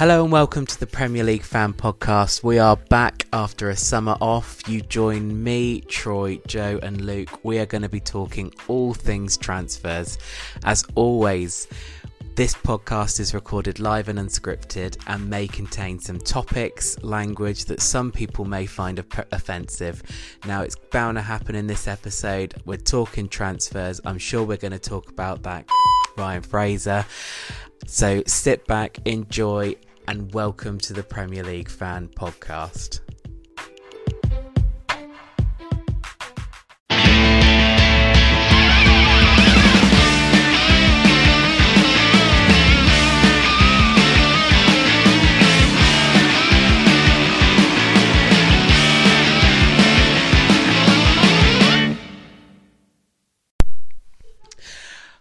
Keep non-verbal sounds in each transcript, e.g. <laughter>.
Hello and welcome to the Premier League Fan Podcast. We are back after a summer off. You join me, Troy, Joe, and Luke. We are going to be talking all things transfers. As always, this podcast is recorded live and unscripted and may contain some topics, language that some people may find offensive. Now, it's bound to happen in this episode. We're talking transfers. I'm sure we're going to talk about that. Ryan Fraser. So sit back, enjoy, and welcome to the Premier League Fan Podcast.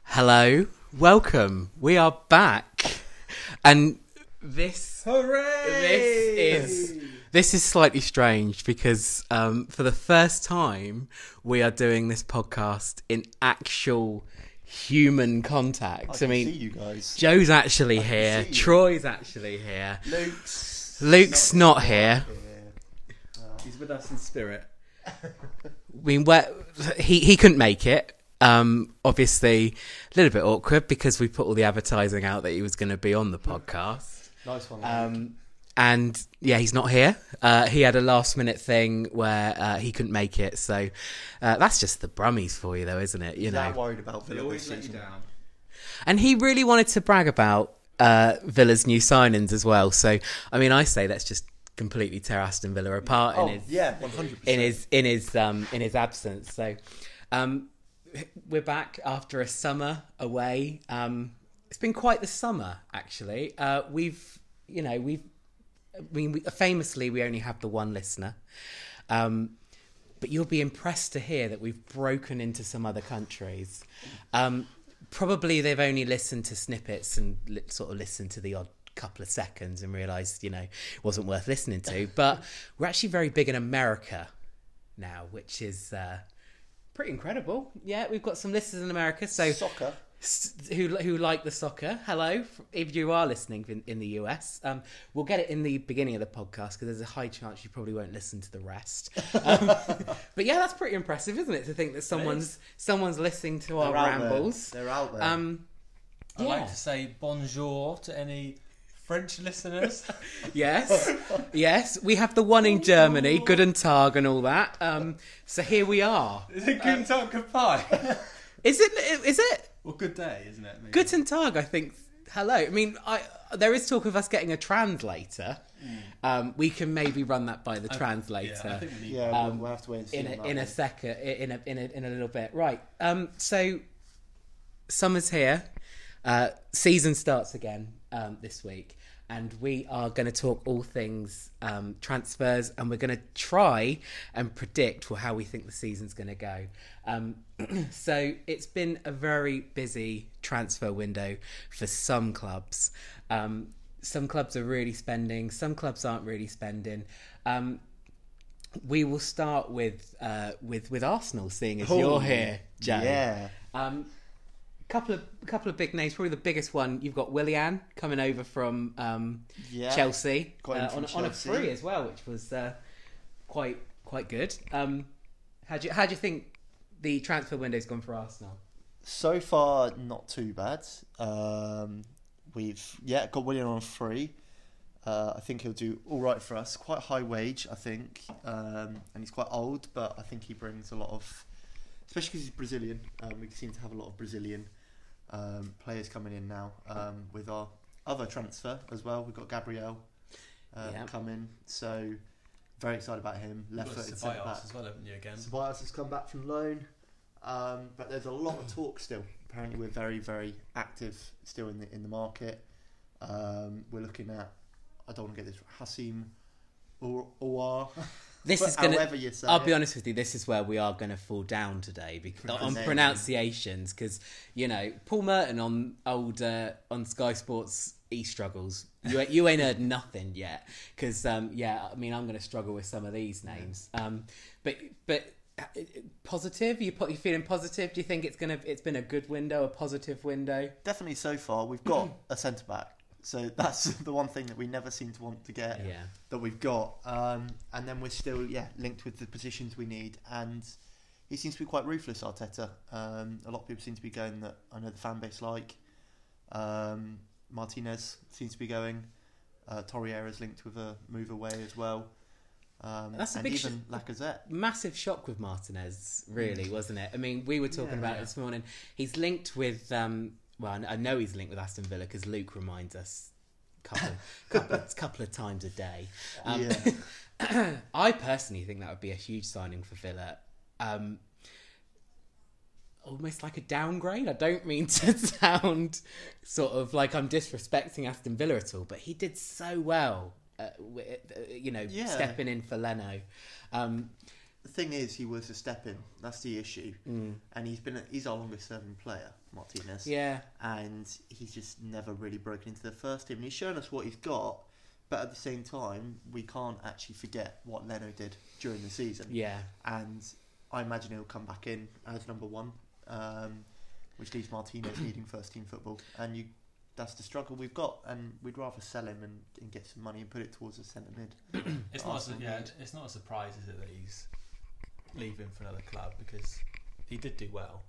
Hello, welcome. We are back. And this Hooray! this is this is slightly strange because um, for the first time we are doing this podcast in actual human contact. I, can mean, see you guys. Joe's actually here. Troy's actually here. Luke's Luke's not, here. He's with us in spirit. <laughs> I mean, where, he he couldn't make it. Um, obviously, a little bit awkward because we put all the advertising out that he was going to be on the podcast. Nice one. Luke. Um, and yeah, he's not here. Uh, he had a last minute thing where uh, he couldn't make it. So uh, that's just the Brummies for you, though, isn't it? You He's know. worried about Villa always this let you season. down. And he really wanted to brag about uh, Villa's new signings as well. So I mean, I say let's just completely tear Aston Villa apart Oh in his yeah, 100%. in his in his um in his absence. So um we're back after a summer away. Um it's been quite the summer actually. Uh we've you know, we've I mean we, famously we only have the one listener. Um but you'll be impressed to hear that we've broken into some other countries. Um, probably they've only listened to snippets and li- sort of listened to the odd couple of seconds and realised, you know, it wasn't worth listening to. <laughs> But we're actually very big in America now, which is uh, pretty incredible. Yeah, we've got some listeners in America. So Soccer. S- who who like the soccer. Hello, if you are listening in, in the US, um, we'll get it in the beginning of the podcast because there's a high chance you probably won't listen to the rest. Um, <laughs> but yeah, that's pretty impressive, isn't it? To think that someone's someone's listening to our They're rambles. There. They're out there. Um, I'd Yeah. like to say bonjour to any French listeners. <laughs> yes, yes, we have the one in Germany, Guten Tag and all that. Um, so here we are. Is it Guten Tag goodbye? Is it? Is it? Well, good day, isn't it? Maybe? Guten Tag, I think. Hello. I mean, I there is talk of us getting a translator. Um, we can maybe run that by the translator Yeah, I think we need. yeah, we'll, um, we'll have to wait and see. in a, in a second, in a, in a in a little bit. Right. Um. So, summer's here. Uh, season starts again um, this week, and we are going to talk all things um, transfers, and we're going to try and predict well, how we think the season's going to go. Um, <clears throat> so it's been a very busy transfer window for some clubs. Um, some clubs are really spending, some clubs aren't really spending. Um, we will start with uh, with with Arsenal, seeing as Oh, you're here, Joe. Yeah. Couple of couple of big names. Probably the biggest one. You've got Willian coming over from um, Yeah. Chelsea, uh, from on, on a free as well, which was uh, quite quite good. Um, how do you how do you think the transfer window's gone for Arsenal? So far, not too bad. Um, we've yeah got Willian on free. Uh, I think he'll do all right for us. Quite high wage, I think, um, and he's quite old, but I think he brings a lot of, especially because he's Brazilian. Um, we seem to have a lot of Brazilian um, players coming in now um, with our other transfer as well. We've got Gabriel uh, Yeah. coming, so very excited about him. You've got Left-footed centre back. Ceballos as well, haven't you? Again. Ceballos has come back from loan, um, but there's a lot of talk still. Apparently, we're very, very active still in the in the market. Um, we're looking at. I don't want to get this Hassim or or <laughs> This is gonna. however you say. I'll it. be honest with you. This is where we are going to fall down today because on pronunciations. Because you know Paul Merson on old uh, on Sky Sports he struggles. You ain't- you ain't heard nothing yet. Because um, yeah, I mean I'm going to struggle with some of these names. Um, but but positive. You put you feeling positive? Do you think it's gonna? It's been a good window, a positive window. Definitely so far. We've got <clears throat> a centre back So that's <laughs> the one thing that we never seem to want to get Yeah. that we've got. Um, and then we're still, yeah, linked with the positions we need. And he seems to be quite ruthless, Arteta. Um, a lot of people seem to be going that I know the fan base like. Um, Martinez seems to be going. Uh, Torreira's linked with a move away as well. Um, That's a and big sh- even Lacazette. Massive shock with Martinez, really, wasn't it? I mean, we were talking Yeah. about it this morning. He's linked with, um, well, I know he's linked with Aston Villa because Luke reminds us a couple, <laughs> couple, of, couple of times a day. Um, yeah. <coughs> I personally think that would be a huge signing for Villa. Um, almost like a downgrade. I don't mean to <laughs> sound sort of like I'm disrespecting Aston Villa at all, but he did so well. Uh, uh, you know, Yeah. stepping in for Leno. Um, The thing is, he was a step in. That's the issue. mm, And he's been a, he's our longest serving player, Martinez. yeah, and he's just never really broken into the first team. And he's shown us what he's got, but at the same time, we can't actually forget what Leno did during the season. yeah. And I imagine he'll come back in as number one, um, which leaves Martinez <clears throat> leading first team football. And you, that's the struggle we've got. And we'd rather sell him and, and get some money and put it towards the centre mid. <clears throat> It's not. A, yeah, need. it's not a surprise, is it, that he's leaving for another club because he did do well.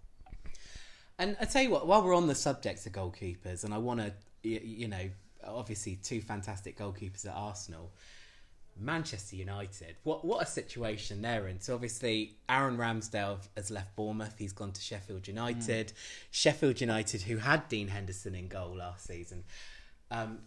And I tell you what, while we're on the subject of goalkeepers, and I want to, you know, obviously two fantastic goalkeepers at Arsenal. Manchester United, what what a situation they're in. So obviously, Aaron Ramsdale has left Bournemouth. He's gone to Sheffield United. Sheffield United, who had Dean Henderson in goal last season, um,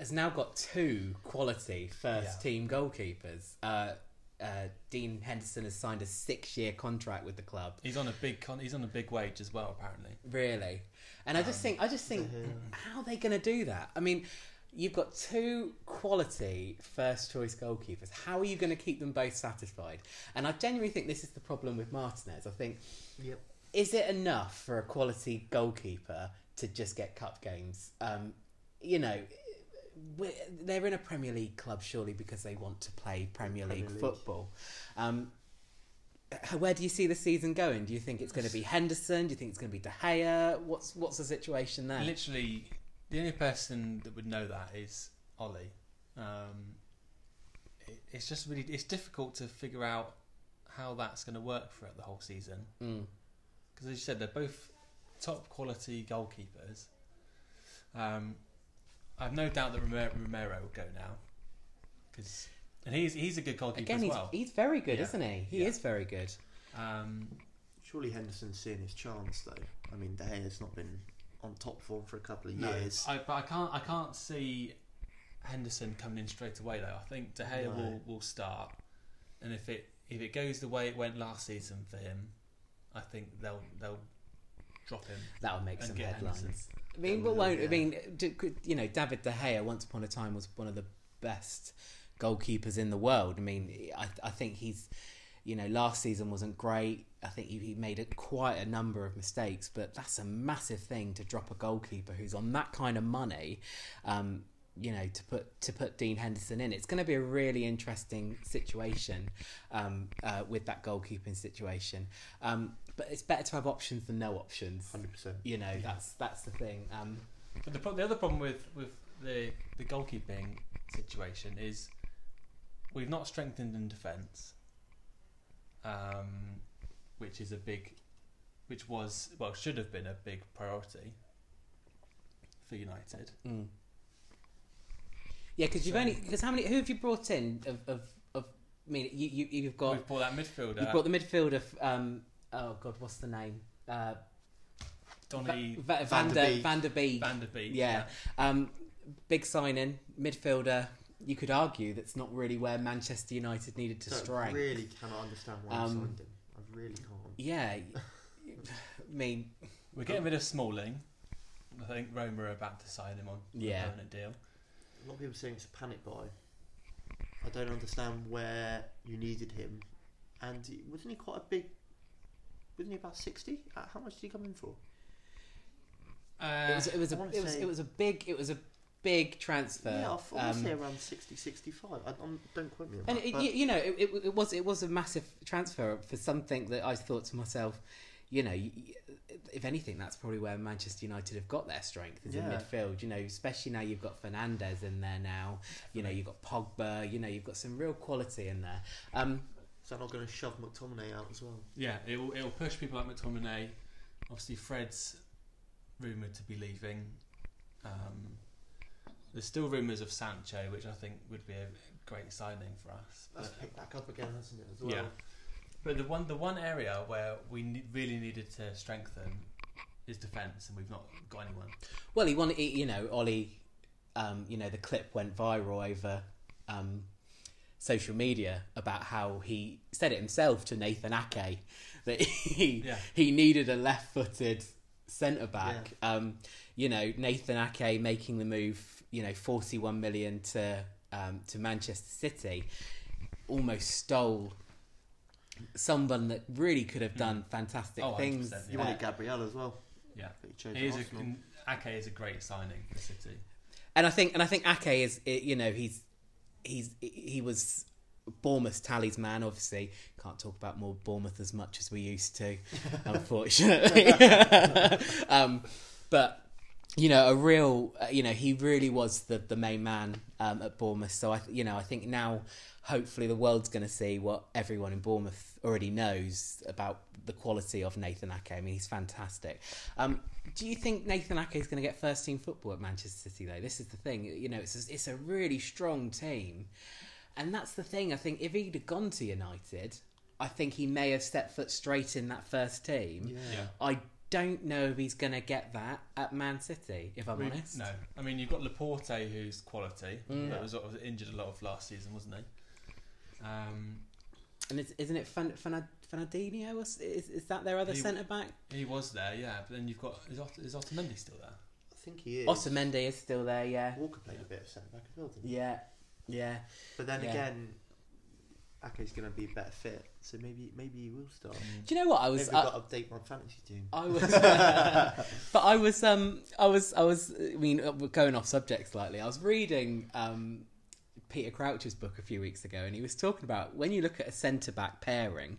has now got two quality first Yeah. team goalkeepers. Uh, uh, Dean Henderson has signed a six year contract with the club. He's on a big. Con- he's on a big wage as well, apparently. Really, and I just think I just think how are they going to do that? I mean, you've got two quality first choice goalkeepers. How are you going to keep them both satisfied? And I genuinely think this is the problem with Martinez. I think Yep. is it enough for a quality goalkeeper to just get cup games? Um, you know. They're in a Premier League club surely because they want to play Premier League, Premier League. football. Um, where do you see the season going? Do you think it's going to be Henderson? Do you think it's going to be De Gea? What's what's the situation there? Literally, the only person that would know that is Ollie. Um, it, it's just really it's difficult to figure out how that's going to work throughout the whole season Mm. because, as you said, they're both top quality goalkeepers. Um, I've no doubt that Romero, Romero will go now because and he's he's a good goalkeeper Again, as he's, well. he's very good, Yeah. isn't he? He Yeah. is very good. Um, Surely Henderson's seeing his chance, though. I mean, De Gea's not been on top form for a couple of no, years. I, but I can't I can't see Henderson coming in straight away though. I think De Gea No. will, will start, and if it if it goes the way it went last season for him, I think they'll they'll drop him. That'll make And some get headlines. Henderson. I mean, what won't? I mean, you know, David De Gea once upon a time was one of the best goalkeepers in the world. I mean, I, I think he's, you know, last season wasn't great. I think he, he made a, quite a number of mistakes, but that's a massive thing to drop a goalkeeper who's on that kind of money. Um, you know, to put to put Dean Henderson in, it's going to be a really interesting situation um, uh, with that goalkeeping situation. Um, but it's better to have options than no options. 100%. You know, that's that's the thing. Um, But the, the other problem with, with the the goalkeeping situation is we've not strengthened in defence, um, which is a big, which was well should have been a big priority for United. Mm. Yeah, because you've So- only because how many who have you brought in of of, of I mean you, you you've got We've brought that midfielder, you've brought the midfielder f- um oh god what's the name uh Donny Va- Va- Van Van der der Beek. Van der Beek Van der Beek. yeah um big signing midfielder you could argue that's not really where Manchester United needed to Don't- strength really cannot understand why Um, I signed him. I really can't. yeah <laughs> I mean We're getting rid of Smalling. I think Roma are about to sign him on Yeah. a permanent deal. A lot of people saying it's a panic buy. I don't understand where you needed him. And wasn't he quite a big? Wasn't he about sixty? Uh, How much did he come in for? Uh, it was it was I a wanna it was say- it was a big it was a big transfer yeah, I thought um, say around 60, 65. I, I'm, don't quote me on And that. it, you, you know, it, it, it was it was a massive transfer for something that I thought to myself, you know, y- y- if anything, that's probably where Manchester United have got their strength is in Yeah. midfield. You know, especially now you've got Fernandes in there now. You know, you've got Pogba. You know, you've got some real quality in there. Um, Is that not going to shove McTominay out as well? Yeah, it will, it will push people like McTominay. Obviously, Fred's rumoured to be leaving. Um, there's still rumours of Sancho, which I think would be a great signing for us. That's But, picked back up again, hasn't it? As well. yeah, but the one the one area where we ne- really needed to strengthen is defence, and we've not got anyone. Well, he wanted, he- you know, Ollie. Um, you know, the clip went viral over um, social media about how he said it himself to Nathan Ake that <laughs> he Yeah. he needed a left-footed centre back. Um, you know, Nathan Ake making the move. You know, forty-one million to um, to Manchester City, almost stole someone that really could have done fantastic Oh, 100%, things. yeah. You wanted Gabriel as well. Yeah, But he chose he is Arsenal. Ake is a great signing for City. and I think and I think Ake is i- you know he's he's he was Bournemouth's talisman. Obviously, can't talk about more Bournemouth as much as we used to, <laughs> unfortunately. <laughs> um, but you know, a real uh, you know he really was the the main man um, at Bournemouth. So I you know I think now hopefully the world's going to see what everyone in Bournemouth already knows about the quality of Nathan Ake. I mean, he's fantastic. Um, do you think Nathan Ake is going to get first team football at Manchester City though? This is the thing. You know, it's a, it's a really strong team, and that's the thing. I think if he'd have gone to United, I think he may have stepped foot straight in that first team. Yeah. Yeah. I don't know if he's going to get that at Man City. If I'm I mean, honest, No, I mean you've got Laporte, who's quality, Mm. but was sort of injured a lot of last season, wasn't he? Um, and it's, isn't it Fan, Fan, Fernandinho? Or Is, is that their other centre back? he was there, yeah, but then you've got is, Ot- is Otamendi still there? I think he is. Otamendi is still there. Yeah, Walker played a bit of centre back as well, didn't he? yeah, yeah. But then Yeah. again, Ake's going to be a better fit, so maybe maybe he will start. Do you know what I was? maybe I've got to update my fantasy team. I was, <laughs> but I was, um, I was, I was. I mean, uh, going off subject slightly. I was reading um, Peter Crouch's book a few weeks ago, and he was talking about when you look at a centre back pairing,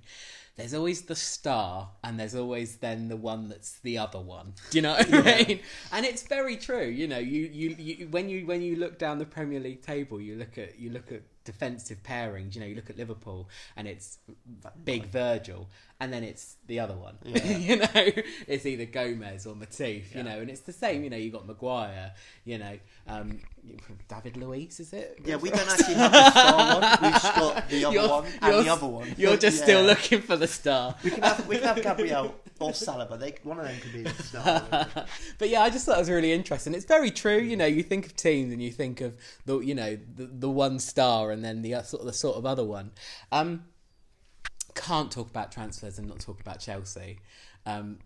there's always the star, and there's always then the one that's the other one. Do you know what I mean? And it's very true. You know, you, you, you when you when you look down the Premier League table, you look at you look at defensive pairings. You know, you look at Liverpool, and it's big Virgil, and then it's the other one. Yeah. <laughs> you know, it's either Gomez or Matip. Yeah. You know, and it's the same. You know, you got Maguire. You know, um, David Luiz, is it? Yeah, we don't <laughs> actually have the star one. We've just got the other You're- one and you're- the other one. You're just still looking for the star. We can have we can have Gabriel or Saliba. They one of them could be the star. <laughs> but yeah, I just thought it was really interesting. It's very true. You know, you think of teams and you think of the you know the, the one star and then the uh, sort of the sort of other one. Um, can't talk about transfers and not talk about Chelsea. Um,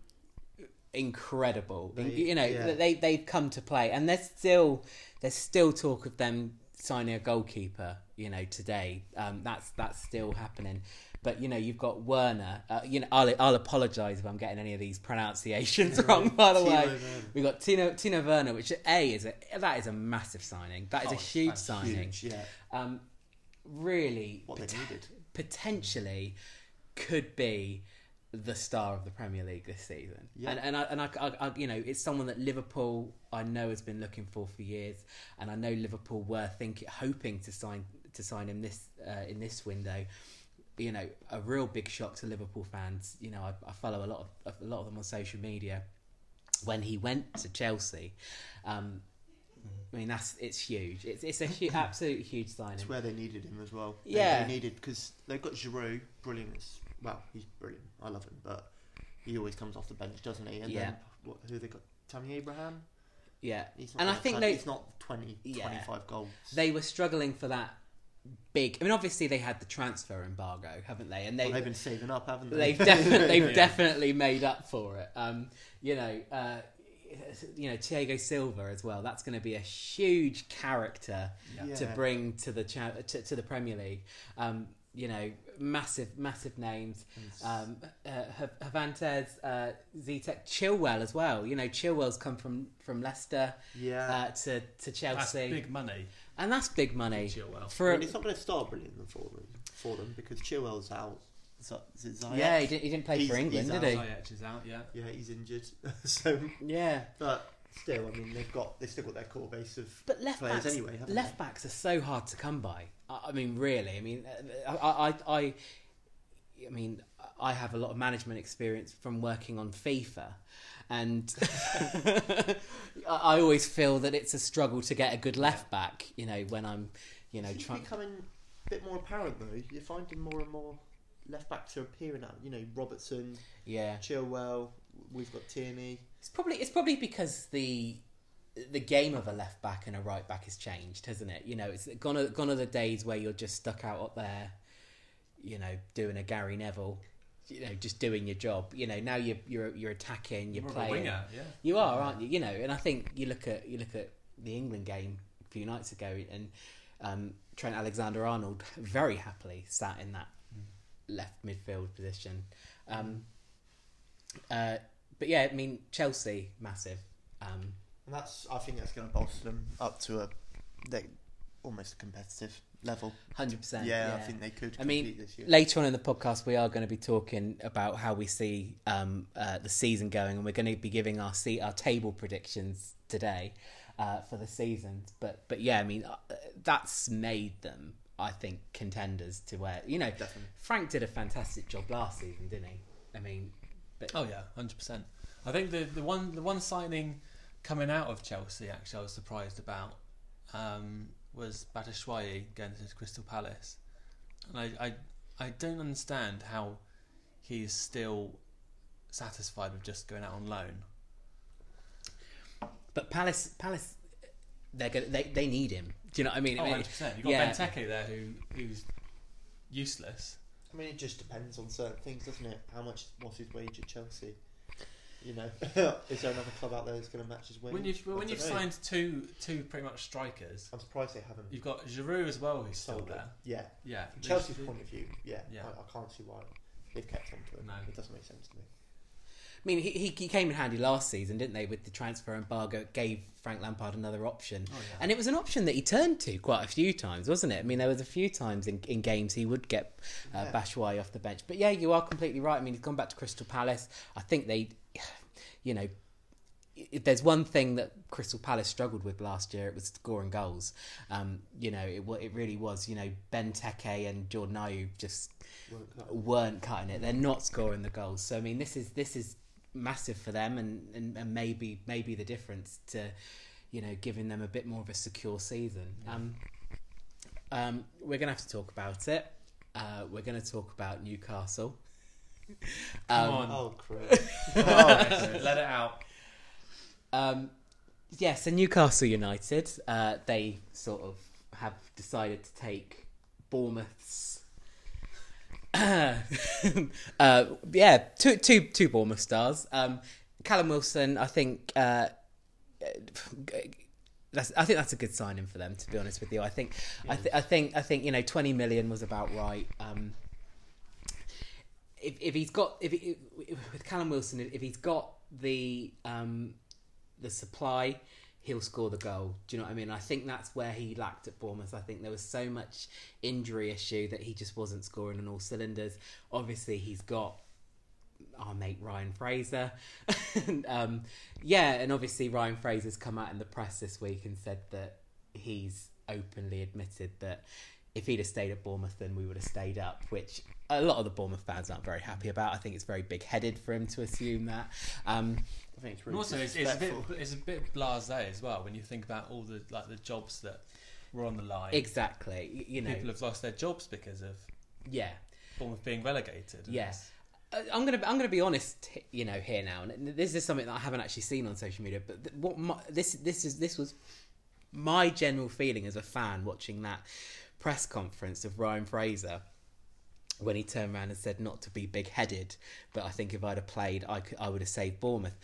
incredible. They- you know, yeah. they they've come to play, and there's still there's still talk of them signing a goalkeeper. You know, today um, that's that's still happening. But you know, you've got Werner. Uh, you know, I'll I'll apologise if I'm getting any of these pronunciations wrong. By the way, we got Timo Timo Werner, which a is a that is a massive signing. That is Oh, a huge signing. Huge, yeah. Um, really, What they needed. potentially could be the star of the Premier League this season. Yeah. And and I, and I, I, I- you know, it's someone that Liverpool I know has been looking for for years, and I know Liverpool were thinking, hoping to sign to sign him this uh, in this window. You know, a real big shock to Liverpool fans. You know, I, I follow a lot of a lot of them on social media. When he went to Chelsea, um, I mean that's it's huge. It's it's a hu- <laughs> absolute huge signing. It's where they needed him as well. They- Yeah. they needed because they've got Giroud, brilliant. as- Well, he's brilliant. I love him, but he always comes off the bench, doesn't he? And Yeah. then what, who they got? Tammy Abraham. Yeah, He's not and I that think kind- they he's not 20, Yeah. 25 goals. they were struggling for that big. I mean, obviously they had the transfer embargo, haven't they? And they well, they've been saving up, haven't they? they've definitely <laughs> they've Yeah. definitely made up for it. Um, you know, uh, <laughs> you know, Thiago Silva as well. That's going to be a huge character Yeah. to bring to the cha- to, to the Premier League. Um, you know, massive massive names. Um, uh, H- Havantes, uh, Zitek, Chilwell as well. You know, Chilwell's come from from Leicester yeah. uh, to to That's Chelsea, big money. and that's big money Chilwell. for I mean, it's not going to start brilliant for them, for them because Chilwell's out Z- is it Ziyech? Yeah, he didn't, he didn't play for England, he's did he? Ziyech is out, yeah. yeah, he's injured. <laughs> so, Yeah. but still, I mean, they've got they've still got their core base of But left players backs, anyway. Haven't left backs are so hard to come by. I, I mean, really. I mean, uh, I, I, I, I mean, I have a lot of management experience from working on FIFA, and <laughs> I I always feel that it's a struggle to get a good left back. You know, when I'm, you know, It's trying. becoming a bit more apparent though. You're finding more and more left backs are appearing out. You know, Robertson, Yeah, Chilwell. We've got Tierney. it's probably it's probably because the the game of a left back and a right back has changed, hasn't it? You know, it's gone are, gone are the days where you're just stuck out up there, you know, doing a Gary Neville, you know, just doing your job. You know, now you're you're you're attacking, you're More playing. winger, yeah. You are, aren't you? You know, and I think you look at you look at the England game a few nights ago, and um, Trent Alexander Arnold <laughs> very happily sat in that left midfield position. Um, uh, but yeah, I mean Chelsea massive. Um, And that's I think that's going to bolster them up to a they almost a competitive level. Hundred percent. Yeah, I think they could. I mean, this year. later on in the podcast, we are going to be talking about how we see um, uh, the season going, and we're going to be giving our see our table predictions today uh, for the season. But but yeah, I mean uh, that's made them, I think, contenders to where you know Definitely. Frank did a fantastic job last season, didn't he? I mean, but Oh yeah, hundred percent. I think the the one the one signing coming out of Chelsea actually I was surprised about um, was Batshuayi going to Crystal Palace, and I, I I don't understand how he is still satisfied with just going out on loan. but Palace Palace they're gonna, they they need him. Do you know what I mean? Oh, I mean 100 percent. You've got yeah. Benteke there who who's useless. I mean, it just depends on certain things, doesn't it? How much? What's his wage at Chelsea? You know, <laughs> is there another club out there that's going to match his wage? When you've I when you've know. signed two two pretty much strikers, I'm surprised they haven't you've got Giroud as well who's still sold it. there. Yeah, Yeah, from Chelsea's point of view, yeah, Yeah. I, I can't see why they've kept on to him. No. It doesn't make sense to me. I mean, he, he he came in handy last season, didn't they? With the transfer embargo, it gave Frank Lampard another option, Oh, yeah. and it was an option that he turned to quite a few times, wasn't it? I mean, there was a few times in, in games he would get uh, Yeah. Batshuayi off the bench. But yeah, you are completely right. I mean, he's gone back to Crystal Palace. I think they, <sighs> you know, if there's one thing that Crystal Palace struggled with last year, it was scoring goals. Um, you know, it it really was. You know, Benteke and Jordan Ayew just weren't cutting it. They're not scoring the goals. So I mean, this is this is massive for them, and, and, and maybe maybe the difference to you know giving them a bit more of a secure season. Um, um, we're gonna have to talk about it. Uh, we're gonna talk about Newcastle. <laughs> Come Um, on. Oh, Chris. <laughs> Oh, let it out. Um, yeah, so Newcastle United, uh, they sort of have decided to take Bournemouth's. <coughs> uh, yeah, two, two, two Bournemouth stars. Um, Callum Wilson, I think. Uh, that's, I think that's a good signing for them. To be honest with you, I think, I, th- I think, I think you know, twenty million was about right. Um, if, if he's got if he, with Callum Wilson, if he's got the um, the supply, he'll score the goal. Do you know what I mean? I think that's where he lacked at Bournemouth. I think there was so much injury issue that he just wasn't scoring on all cylinders. Obviously, he's got our mate Ryan Fraser. and, <laughs> um, yeah, and obviously Ryan Fraser's come out in the press this week and said that he's openly admitted that if he'd have stayed at Bournemouth, then we would have stayed up, which a lot of the Bournemouth fans aren't very happy about. I think it's very big headed for him to assume that. Um, think it's And really also, it's, it's a bit it's a bit blasé as well when you think about all the like the jobs that were on the line. exactly. You know, People have lost their jobs because of yeah. Bournemouth being relegated. Yes. Uh, I'm gonna I'm gonna be honest, you know, here now, and this is something that I haven't actually seen on social media. But th- what my, this this is this was my general feeling as a fan watching that press conference of Ryan Fraser when he turned around and said not to be big headed, but I think if I'd have played, I could, I would have saved Bournemouth.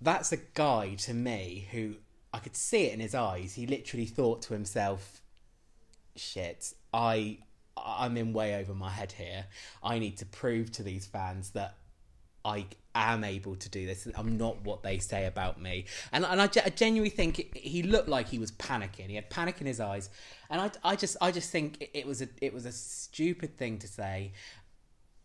That's a guy to me who I could see it in his eyes. He literally thought to himself, "Shit, I I'm in way over my head here. I need to prove to these fans that I am able to do this. I'm not what they say about me. And and I, I genuinely think he looked like he was panicking. He had panic in his eyes, and I, I just I just think it, it was a it was a stupid thing to say.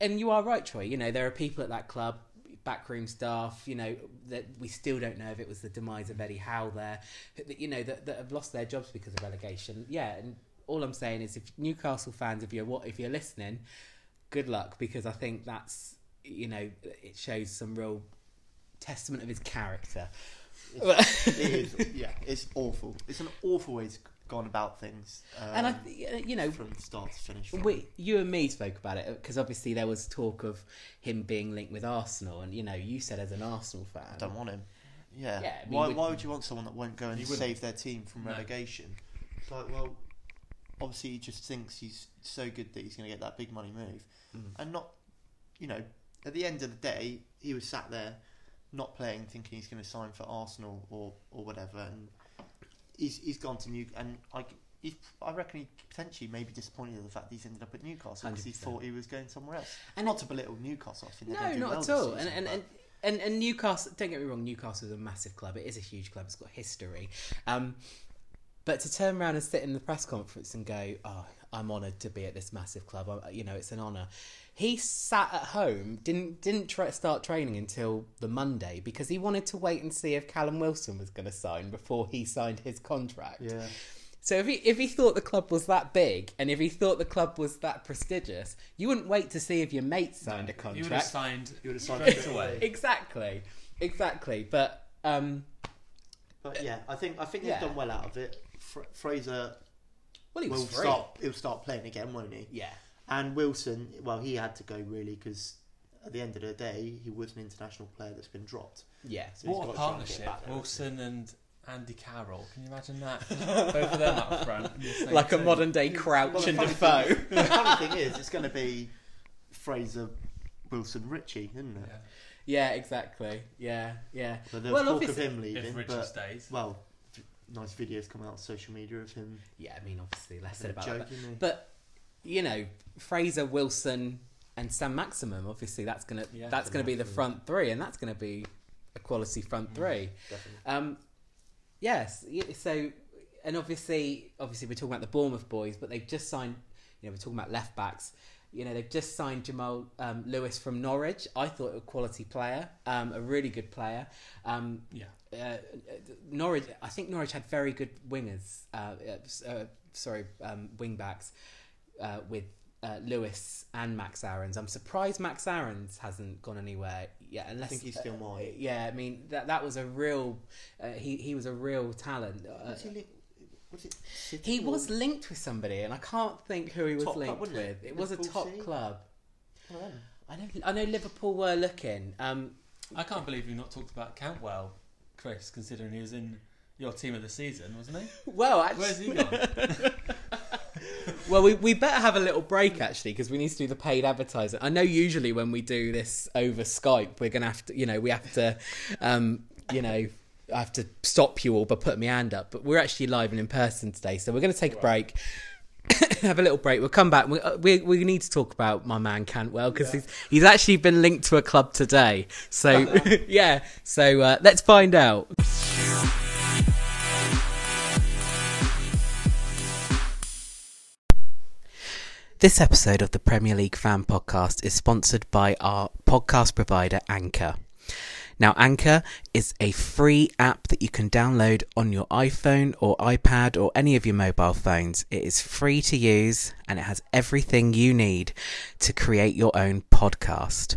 and you are right, Troy. You know, there are people at that club, backroom staff. You know that we still don't know if it was the demise of Eddie Howe there. You know that, that have lost their jobs because of relegation. Yeah, and all I'm saying is, if Newcastle fans, if you're what, if you're listening, good luck because I think that's you know it shows some real testament of his character. it is, <laughs> yeah, it's awful. It's an awful way to go on about things. Um, and I, you know, from start to finish. we, you and me spoke about it because obviously there was talk of him being linked with Arsenal, and you know, you said as an Arsenal fan, I don't want him. Yeah. Yeah, I mean, why, we- why would you want someone that won't go and You wouldn't. save their team from No. relegation? It's like, well, obviously he just thinks he's so good that he's going to get that big money move, Mm. and not, you know, at the end of the day, he was sat there, not playing, thinking he's going to sign for Arsenal or or whatever, and he's he's gone to New and I. He, I reckon he potentially may be disappointed at the fact that he's ended up at Newcastle because he thought he was going somewhere else. And not to belittle Newcastle, I think No, going to do not well at all. Season, and, and and and Newcastle. Don't get me wrong. Newcastle is a massive club. It is a huge club. It's got history. Um, but to turn around and sit in the press conference and go, "Oh, I'm honoured to be at this massive club. I, you know, it's an honour. He sat at home, didn't didn't try, start training until the Monday because he wanted to wait and see if Callum Wilson was going to sign before he signed his contract. yeah. So if he if he thought the club was that big and if he thought the club was that prestigious, you wouldn't wait to see if your mate signed a contract. You would have contract. signed. You would have signed straight straight away. <laughs> exactly, exactly. But um, But yeah, I think I think Yeah. they've done well out of it. Fra- Fraser well, he was will free. start. He'll start playing again, won't he? Yeah, And Wilson, well, he had to go really because at the end of the day, he was an international player that's been dropped. yeah. So he's What a got to try and get partnership, back Wilson and Andy Carroll. Can you imagine that? Both of them up front. <laughs> in Like a modern day Crouch the and funny Defoe. thing- the funny thing is, it's going to be Fraser, Wilson, Ritchie, isn't it? Yeah. Yeah, exactly. Yeah, yeah. But there's Well, talk of him leaving, If Ritchie but stays. well, v- nice videos come out on social media of him. Yeah, I mean, obviously, less said having a about joke, that. isn't? But you know, Fraser, Wilson, and Saint-Maximin. Obviously, that's gonna Yeah, that's gonna be the front three, and that's gonna be a quality front three. Definitely. Um, yes. So, and obviously, obviously, we're talking about the Bournemouth boys, but they've just signed. You know, we're talking about left backs. You know, they've just signed Jamal um, Lewis from Norwich. I thought a quality player, um, a really good player. Um, Yeah. uh, Norwich, I think Norwich had very good wingers. Uh, uh, uh, sorry, um, wing backs uh, with uh, Lewis and Max Aarons. I'm surprised Max Aarons hasn't gone anywhere yet. Unless think he's still uh. Yeah, I mean that that was a real. Uh, he he was a real talent. Uh, Was he, li- was it City he or- was linked with somebody, and I can't think who he was Top club, linked wasn't with. it? It was a Liverpool top City? club. one of them. I know. I know Liverpool were looking. Um, I can't believe you've not talked about Cantwell, Chris, considering he was in your team of the season, wasn't he? <laughs> well, actually, Where's he gone? <laughs> Well, we, we better have a little break actually because we need to do the paid advertising. I know usually when we do this over Skype, we're gonna have to, you know, we have to, um, you know, I have to stop you all by putting my hand up. But we're actually live and in person today, so we're gonna take a break. <coughs> have a little break. We'll come back. We, uh, we we need to talk about my man Cantwell because he's he's actually been linked to a club today. So <laughs> yeah, so uh, let's find out. This episode of the Premier League Fan Podcast is sponsored by our podcast provider Anchor. Now, Anchor is a free app that you can download on your iPhone or iPad or any of your mobile phones. It is free to use and it has everything you need to create your own podcast.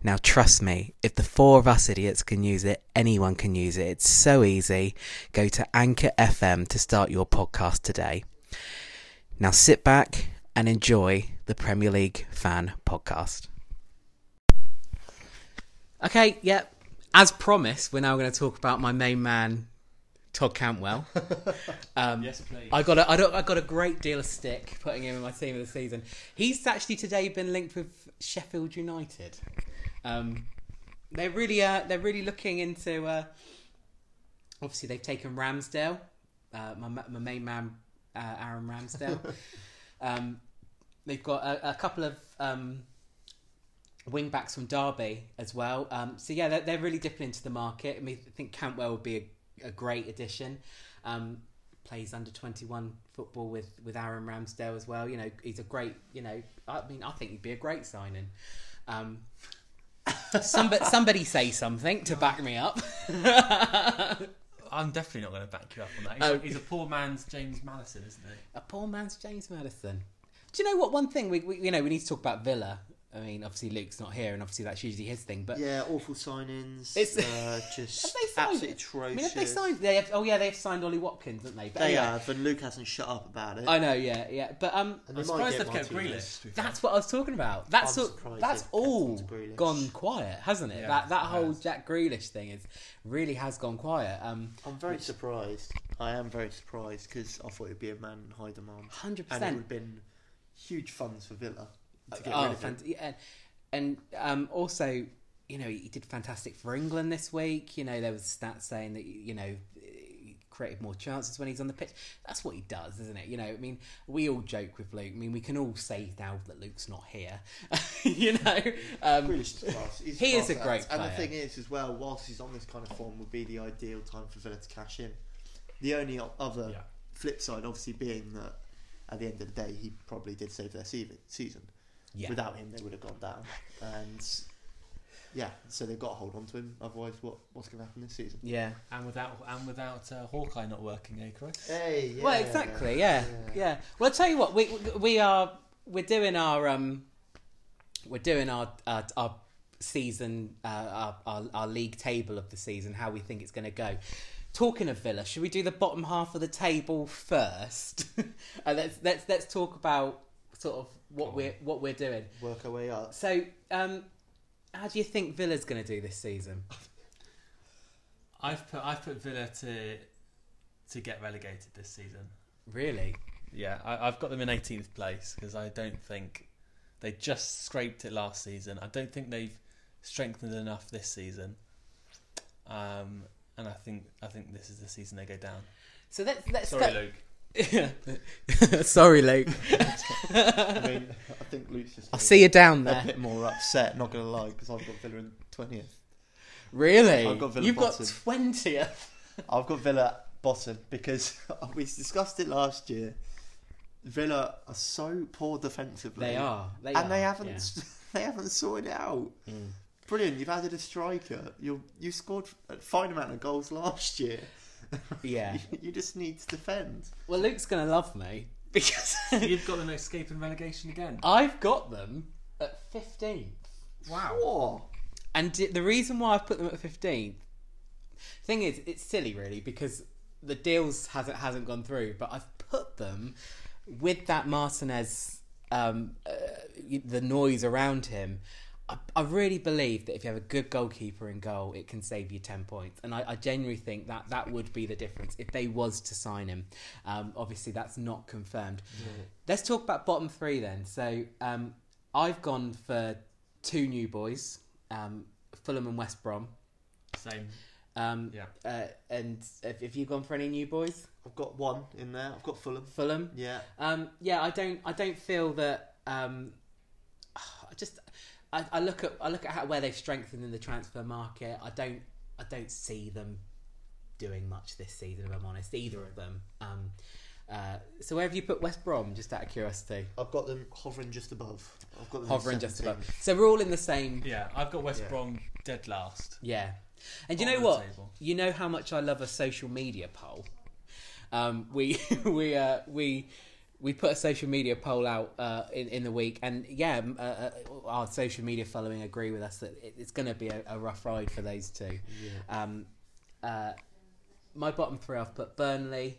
Now, trust me, if the four of us idiots can use it, anyone can use it. It's so easy. Go to Anchor FM to start your podcast today. Now sit back and enjoy the Premier League Fan Podcast. Okay, yep. As promised, we're now going to talk about my main man, Todd Cantwell. <laughs> Um, yes, please. I got a, I, don't, I got a great deal of stick putting him in my team of the season. He's actually today been linked with Sheffield United. Um, they're really uh, they're really looking into. Uh, obviously, they've taken Ramsdale, uh, my my main man, uh, Aaron Ramsdale. <laughs> um, they've got a, a couple of um, wing backs from Derby as well. Um, so yeah, they're, they're really dipping into the market. I mean, I think Cantwell would be a, a great addition. Um, plays under twenty one football with with Aaron Ramsdale as well. You know, he's a great. You know, I mean, I think he'd be a great signing. Um, somebody, somebody say something to back me up. <laughs> I'm definitely not going to back you up on that. He's, Oh. he's a poor man's James Maddison, isn't he? A poor man's James Maddison. Do you know what? One thing we, we you know we need to talk about Villa. I mean, obviously Luke's not here, and obviously that's usually his thing. But Yeah, awful signings. It's- uh, just <laughs> Have they signed- absolutely I atrocious. mean, have they signed? They have, oh yeah, they've signed Ollie Watkins, haven't they? But They anyway, have, and Luke hasn't shut up about it. I know, yeah, yeah. But um, and I'm surprised they've kept Grealish. to be fair. That's what I was talking about. That's I'm all, surprised that's all on to Grealish. gone quiet, hasn't it? Yeah, that that whole has. Jack Grealish thing is really has gone quiet. Um, I'm very surprised. I am very surprised because I thought it'd be a man in high demand, hundred percent. and it would percent. have been huge funds for Villa to get Oh, rid of him. yeah, and, and um, also, you know, he did fantastic for England this week. You know, there was stats saying that you know he created more chances when he's on the pitch. That's what he does, isn't it? You know, I mean, we all joke with Luke. I mean, we can all say now that Luke's not here. <laughs> you know, um, is. He is a great act. And the thing is, as well, whilst he's on this kind of form, would be the ideal time for Villa to cash in. The only other Yeah. flip side, obviously, being that at the end of the day, he probably did save their season. Yeah. Without him, they would have gone down. And yeah, so they've got to hold on to him. Otherwise, what what's going to happen this season? yeah. And without and without uh, Hawkeye not working, eh, Chris? Hey, yeah, Well, exactly. Yeah, yeah. Well, I'll tell you what. We we are we're doing our um we're doing our our, our season uh, our, our our league table of the season. How we think it's going to go. Talking of Villa, should we do the bottom half of the table first? and <laughs> let's let's let's talk about sort of what we're what we're doing. Work our way up. So, um, how do you think Villa's going to do this season? I've put I've put Villa to to get relegated this season. Really? Yeah, I, I've got them in 18th place because I don't think they just scraped it last season. I don't think they've strengthened enough this season. Um, and I think I think this is the season they go down. So let's let's Sorry, go- Luke. <laughs> Sorry, Luke. I mean, I think Luke's just. I see you down there. a bit more upset. Not going to lie, because I've got Villa in twentieth. Really? I've got Villa You've bottom. got twentieth. I've got Villa bottom because <laughs> we discussed it last year. Villa are so poor defensively. They are. They and are, they haven't. yeah. <laughs> They haven't sorted it out. Mm. Brilliant! You've added a striker. You you scored a fine amount of goals last year. Yeah. You, <laughs> you just need to defend. Well, Luke's gonna love me because <laughs> You've got them escaping relegation again. I've got them at fifteenth. Wow. What? And di- the reason why I've put them at fifteenth, thing is, it's silly really because the deals hasn't hasn't gone through. But I've put them with that Martinez, um, uh, the noise around him. I, I really believe that if you have a good goalkeeper in goal, it can save you ten points, and I, I genuinely think that that would be the difference if they was to sign him. Um, obviously, that's not confirmed. Let's talk about bottom three then. So um, I've gone for two new boys, um, Fulham and West Brom. Same. Um, Yeah. uh, and have, have you gone for any new boys? I've got one in there. I've got Fulham. Fulham. Yeah. Um, yeah, I don't. I don't feel that. Um, I just. I, I look at. I look at how, where they've strengthened in the transfer market. I don't. I don't see them doing much this season. If I'm honest, either of them. Um, uh, so where have you put West Brom? Just out of curiosity, I've got them hovering just above. I've got them hovering just above. So we're all in the same. Yeah, I've got West Yeah. Brom dead last. Yeah. And you know Bottom of the what? table. You know how much I love a social media poll. Um, we <laughs> we uh, we we put a social media poll out uh, in in the week, and yeah, uh, uh, our social media following agree with us that it's going to be a, a rough ride for those two. Yeah. Um, uh, my bottom three, I've put Burnley.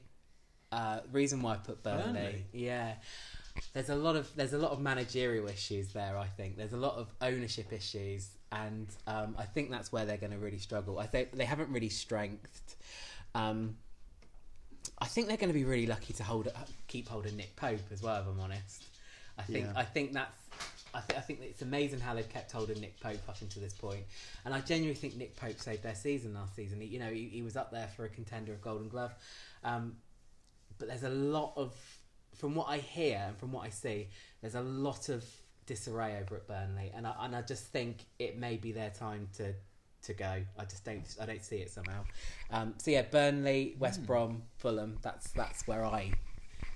Uh, reason why I put Burnley, Burnley? yeah. There's a lot of there's a lot of managerial issues there. I think there's a lot of ownership issues, and um, I think that's where they're going to really struggle. I think they haven't really strengthened. Um, I think they're going to be really lucky to hold keep hold of Nick Pope as well. If I'm honest, I think Yeah. I think that's I think I think it's amazing how they've kept hold of Nick Pope up until this point. point, and I genuinely think Nick Pope saved their season last season. He, you know, he, he was up there for a contender of Golden Glove, um, but there's a lot of, from what I hear and from what I see, there's a lot of disarray over at Burnley, and I, and I just think it may be their time to to go. I just don't I don't see it somehow. Um, so yeah, Burnley, West Brom, Fulham. That's that's where I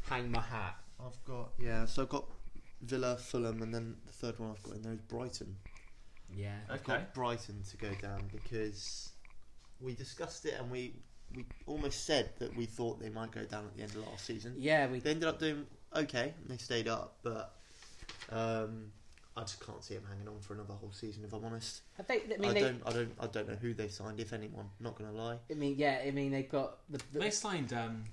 hang my hat. I've got yeah. So I've got Villa, Fulham, and then the third one I've got in there is Brighton. Yeah. I've Okay. got Brighton to go down because we discussed it and we we almost said that we thought they might go down at the end of last season. Yeah, we They ended up doing okay. and They stayed up, but um, I just can't see them hanging on for another whole season. If I'm honest, have they, I I, they, don't, I don't, I don't know who they signed, if anyone. Not gonna lie. I mean, yeah, I mean, they've got the, the They signed um,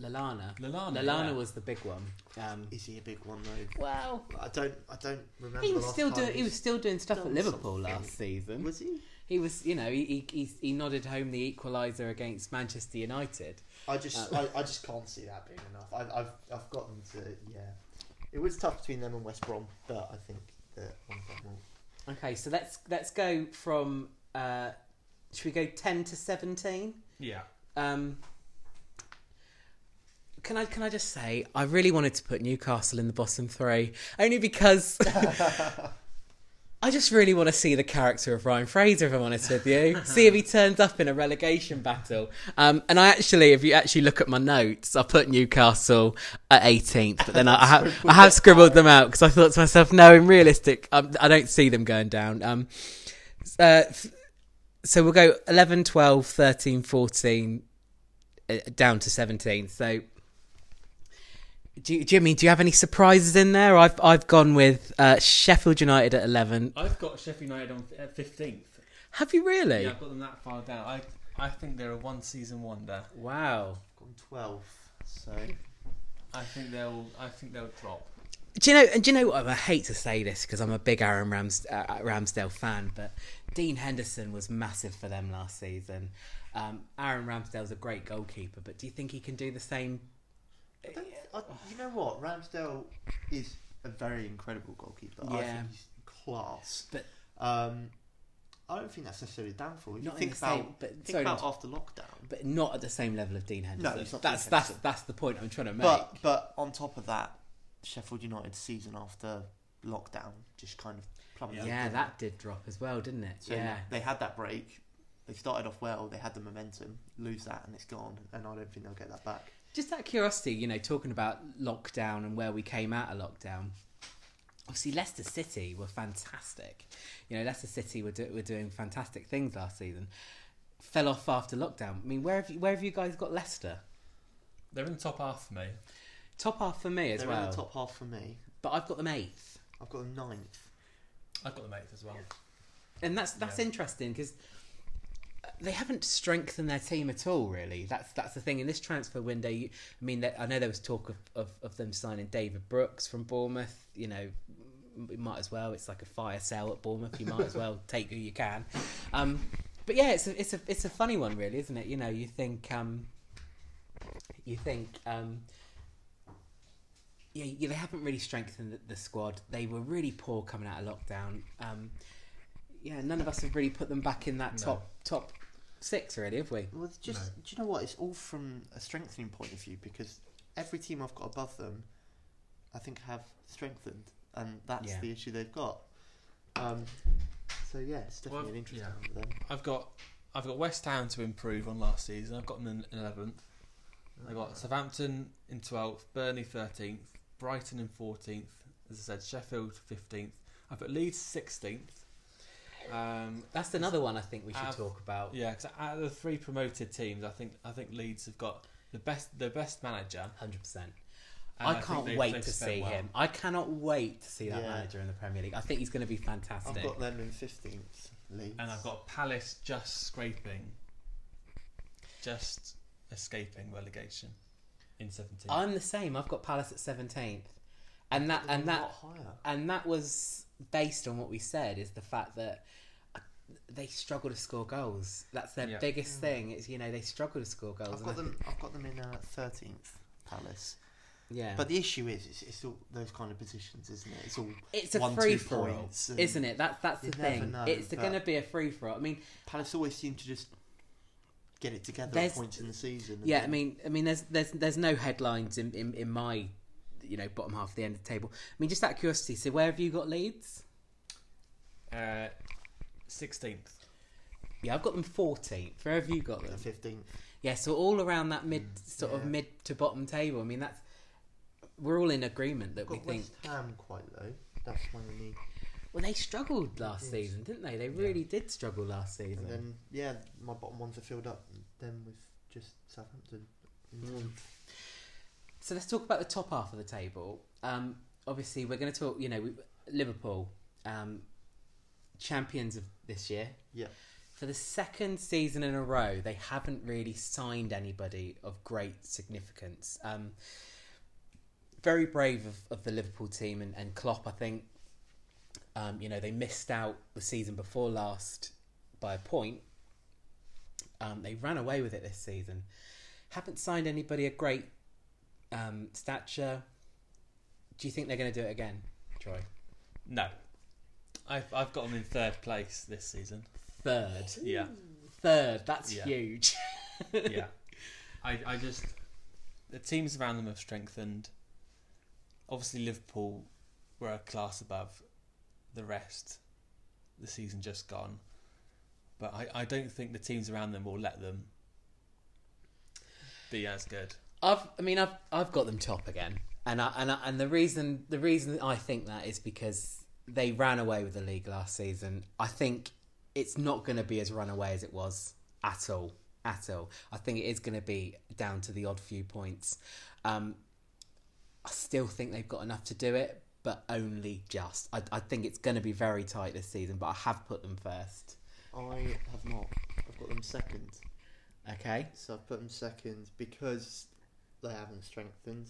Lallana. Lallana. Lallana yeah. was the big one. Um, Is he a big one though? well, I don't, I don't remember. he the was last still doing. He was still doing stuff at Liverpool something. last season. Was he? He was, you know, he he, he, he nodded home the equaliser against Manchester United. I just, Uh, I, I just can't see that being enough. I've, I've, I've got them to, yeah. It was tough between them and West Brom, but I think that one of them will. Okay, so let's let's go from. Uh, should we go ten to seventeen? Yeah. Um, can I can I just say I really wanted to put Newcastle in the bottom three only because <laughs> <laughs> I just really want to see the character of Ryan Fraser. If I'm honest with you, <laughs> see if he turns up in a relegation battle. Um, and I actually, if you actually look at my notes, I put Newcastle at 18th, but then I, I have <laughs> I have scribbled them out because I thought to myself, no, in realistic, um, I don't see them going down. Um, uh, so we'll go 11, 12, 13, 14, uh, down to 17. So, do you, Jimmy, do you have any surprises in there? I've I've gone with uh, Sheffield United at 11. I've got Sheffield United on at fifteenth. Have you really? Yeah, I've got them that far down. I I think they're a one season wonder. Wow. Gone 12, so. I think they'll I think they'll drop. Do you know? And do you know what? I hate to say this because I'm a big Aaron Rams, uh, Ramsdale fan, but Dean Henderson was massive for them last season. Um, Aaron Ramsdale's a great goalkeeper, but do you think he can do the same? I you know what? Ramsdale is a very incredible goalkeeper. I Yeah. think he's class. But- um, I don't think that's necessarily down for. If Not in think the about, same- but- think sorry, about not- after lockdown. But not at the same level of Dean Henderson. he's not that's Dean that's Henderson. that's the point I'm trying to make. But but on top of that, Sheffield United season after lockdown just kind of plummeted. yeah, didn't that did drop as well, didn't it? it? So yeah. they had that break. They started off well. They had the momentum. Lose that and it's gone. And I don't think they'll get that back. Just out of curiosity, you know, talking about lockdown and where we came out of lockdown. Obviously, Leicester City were fantastic. You know, Leicester City were, do- were doing fantastic things last season. Fell off after lockdown. I mean, where have you, where have you guys got Leicester? They're in the top half for me. Top half for me as They're well. in the top half for me. But I've got them eighth, I've got them ninth. I've got them eighth as well. and that's that's Yeah. interesting because they haven't strengthened their team at all. Really, that's that's the thing in this transfer window. You, I mean, I know there was talk of, of, of them signing David Brooks from Bournemouth. You know, we might as well. It's like a fire sale at Bournemouth. You might as well <laughs> take who you can. Um, but yeah, it's a it's a it's a funny one, really, isn't it? You know, you think um, you think um, yeah, yeah, they haven't really strengthened the, the squad. They were really poor coming out of lockdown. Um, yeah, none of us have really put them back in that No. top top six, already, have we? Well, it's just No. do you know what? It's all from a strengthening point of view because every team I've got above them, I think have strengthened, and that's Yeah. the issue they've got. Um, so yeah, it's definitely Well, an interesting yeah. one for them. I've got I've got West Ham to improve on last season. I've got them in eleventh. I've got Southampton in twelfth, Burnley thirteenth, Brighton in fourteenth. As I said, Sheffield fifteenth. I've got Leeds sixteenth. Um, That's another one I think we should Have- talk about. Yeah, because out of the three promoted teams, I think I think Leeds have got the best the best manager. Hundred percent. and I can't they've- wait to see well. him. I cannot wait to see that Yeah. manager in the Premier League. I think he's going to be fantastic. I've got them in fifteenth. Leeds. And I've got Palace just scraping, just escaping relegation in 17. I'm the same. I've got Palace at seventeenth, and that and that higher. and that was based on what we said is the fact that they struggle to score goals. That's their Yeah. biggest thing. Is you know they struggle to score goals. I've got them. think- I've got them in uh, thirteenth. Palace. yeah, But the issue is, it's, it's all those kind of positions, isn't it? It's all it's a one, free two for all, points and isn't it? That's that's the thing. know, it's going to be a free for all. I mean, Palace always seem to just get it together at points in the season. Yeah, I mean, I mean, there's there's there's no headlines in, in, in my, you know, bottom half of the end of the table. I mean, just out of curiosity, so where have you got Leeds? Uh, 16th. Yeah, I've got them 14th. Where have you got them? fifteenth. Yeah, so all around that mid sort of mid to bottom table. I mean, that's we're all in agreement that we Got think. West Ham quite low. That's one of me. Well, they struggled last season, didn't they? They really did struggle last season. And then yeah, my bottom ones are filled up. Then with just Southampton. Mm. So let's talk about the top half of the table. Um, obviously, we're going to talk. You know, we, Liverpool, um, champions of this year. Yeah. For the second season in a row, they haven't really signed anybody of great significance. Um, very brave of, of the Liverpool team and, and Klopp. I think, um, you know, they missed out the season before last by a point. Um, they ran away with it this season. Haven't signed anybody of great um, stature. Do you think they're going to do it again, Troy? No, I've I've got them in third place this season. Third. Yeah, Third. That's Yeah. huge. yeah. <laughs> I I just the teams around them have strengthened. Obviously, Liverpool were a class above the rest. The season just gone, but I, I don't think the teams around them will let them be as good. I've, I mean, I've, I've got them top again, and I, and I, and the reason, the reason I think that is because they ran away with the league last season. I think it's not going to be as runaway as it was at all, at all. I think it is going to be down to the odd few points. Um, I still think they've got enough to do it, but only just. I, I think it's going to be very tight this season, but I have put them first. I have not. I've got them second. Okay. So I've put them second because they haven't strengthened.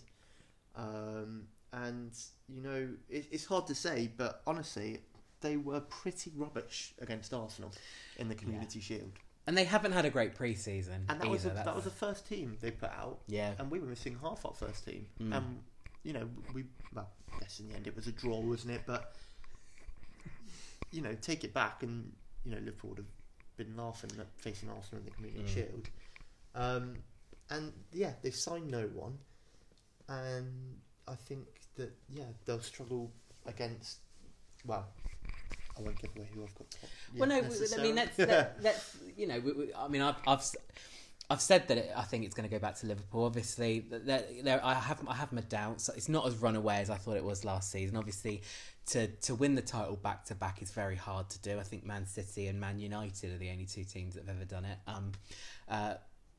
Um, and, you know, it, it's hard to say, but honestly, they were pretty rubbish against Arsenal in the Community Shield. And they haven't had a great pre-season. And that was, a, either, that was the first team they put out. yeah. And we were missing half our first team. Mm. And, you know, we, well, yes, in the end it was a draw, wasn't it? But, you know, take it back and, you know, Liverpool would have been laughing at facing Arsenal in the Community Mm. Shield. Um, and yeah, they've signed no one, and I think that yeah they'll struggle against. Well, I won't give away who I've got. Top, well, no, I mean, let's, let, let's you know, we, we, I mean, I've, I've, I've said that it, I think it's going to go back to Liverpool. Obviously, th- there, there, I have, I have my doubts. It's not as runaway as I thought it was last season. Obviously, to to win the title back to back is very hard to do. I think Man City and Man United are the only two teams that have ever done it. Um, uh,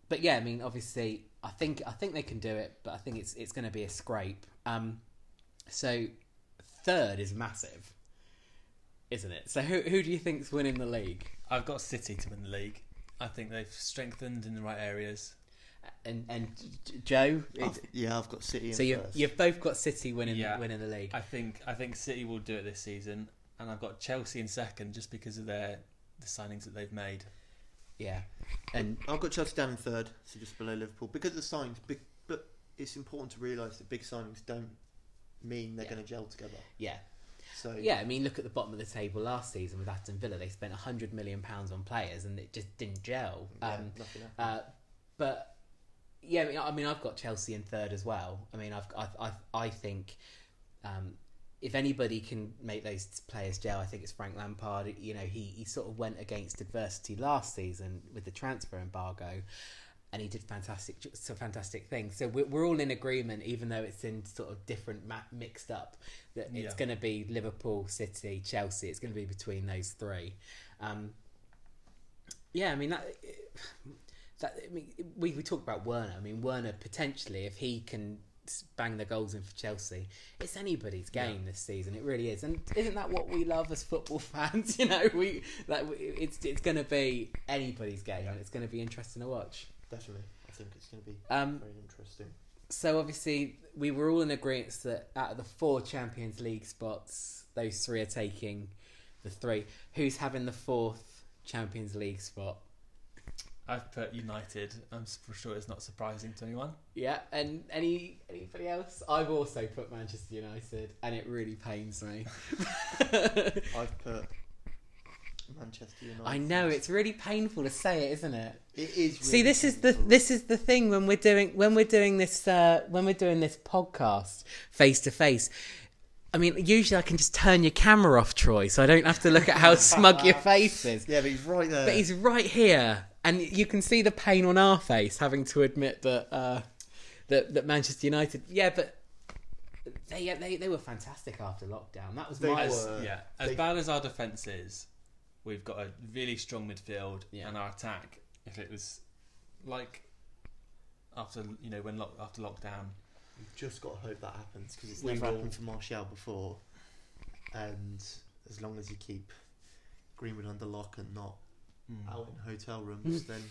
but yeah, I mean, obviously, I think I think they can do it, but I think it's it's going to be a scrape. Um, so third is massive, isn't it? So who who do you think's winning the league? I've got City to win the league. I think they've strengthened in the right areas. And and Joe, I've- yeah, I've got City. so you've first. you've both got City winning Yeah. winning the league. I think I think City will do it this season, and I've got Chelsea in second just because of their the signings that they've made. Yeah, and I've got Chelsea down in third, so just below Liverpool because of the signings. Big, but it's important to realise that big signings don't mean they're Yeah. going to gel together. yeah, So yeah. I mean, look at the bottom of the table last season with Aston Villa. They spent hundred million pounds on players, and it just didn't gel. yeah, Um, nothing. Uh, but yeah, I mean, I mean, I've got Chelsea in third as well. I mean, I've, I've, I've I think um, if anybody can make those players gel, I think it's Frank Lampard. You know, he he sort of went against adversity last season with the transfer embargo. And he did fantastic, some fantastic things. So we're, we're all in agreement, even though it's in sort of different, ma- mixed up. That it's Yeah. going to be Liverpool, City, Chelsea. It's going to be between those three. Um, yeah, I mean that. That I mean, we we talk about Werner. I mean, Werner potentially, if he can bang the goals in for Chelsea, it's anybody's game this season. It really is. And isn't that what we love as football <laughs> fans? You know, we like it's it's going to be anybody's game, and it's going to be interesting to watch. Definitely, I think it's going to be Um, very interesting. so obviously, we were all in agreement that out of the four Champions League spots, those three are taking the three. Who's having the fourth Champions League spot? I've put United. I'm for sure it's not surprising to anyone. Yeah, and any anybody else? I've also put Manchester United, and it really pains me. <laughs> I've put Manchester United. I know it's really painful to say it, isn't it? It is. See, really this is the this is the thing when we're doing when we're doing this uh, when we're doing this podcast face to face. I mean, usually I can just turn your camera off, Troy, so I don't have to look at how smug your <laughs> face is. Yeah, but he's right there. But he's right here, and you can see the pain on our face having to admit that uh, that that Manchester United. Yeah, but they, they they were fantastic after lockdown. That was They my As, were- yeah, as they- bad as our defence is, we've got a really strong midfield, Yeah. and our attack. If it was like after you know when lock, after lockdown, We've just got to hope that happens because it's We never will- happened for Martial before. And as long as you keep Greenwood under lock and not mm. out in hotel rooms, then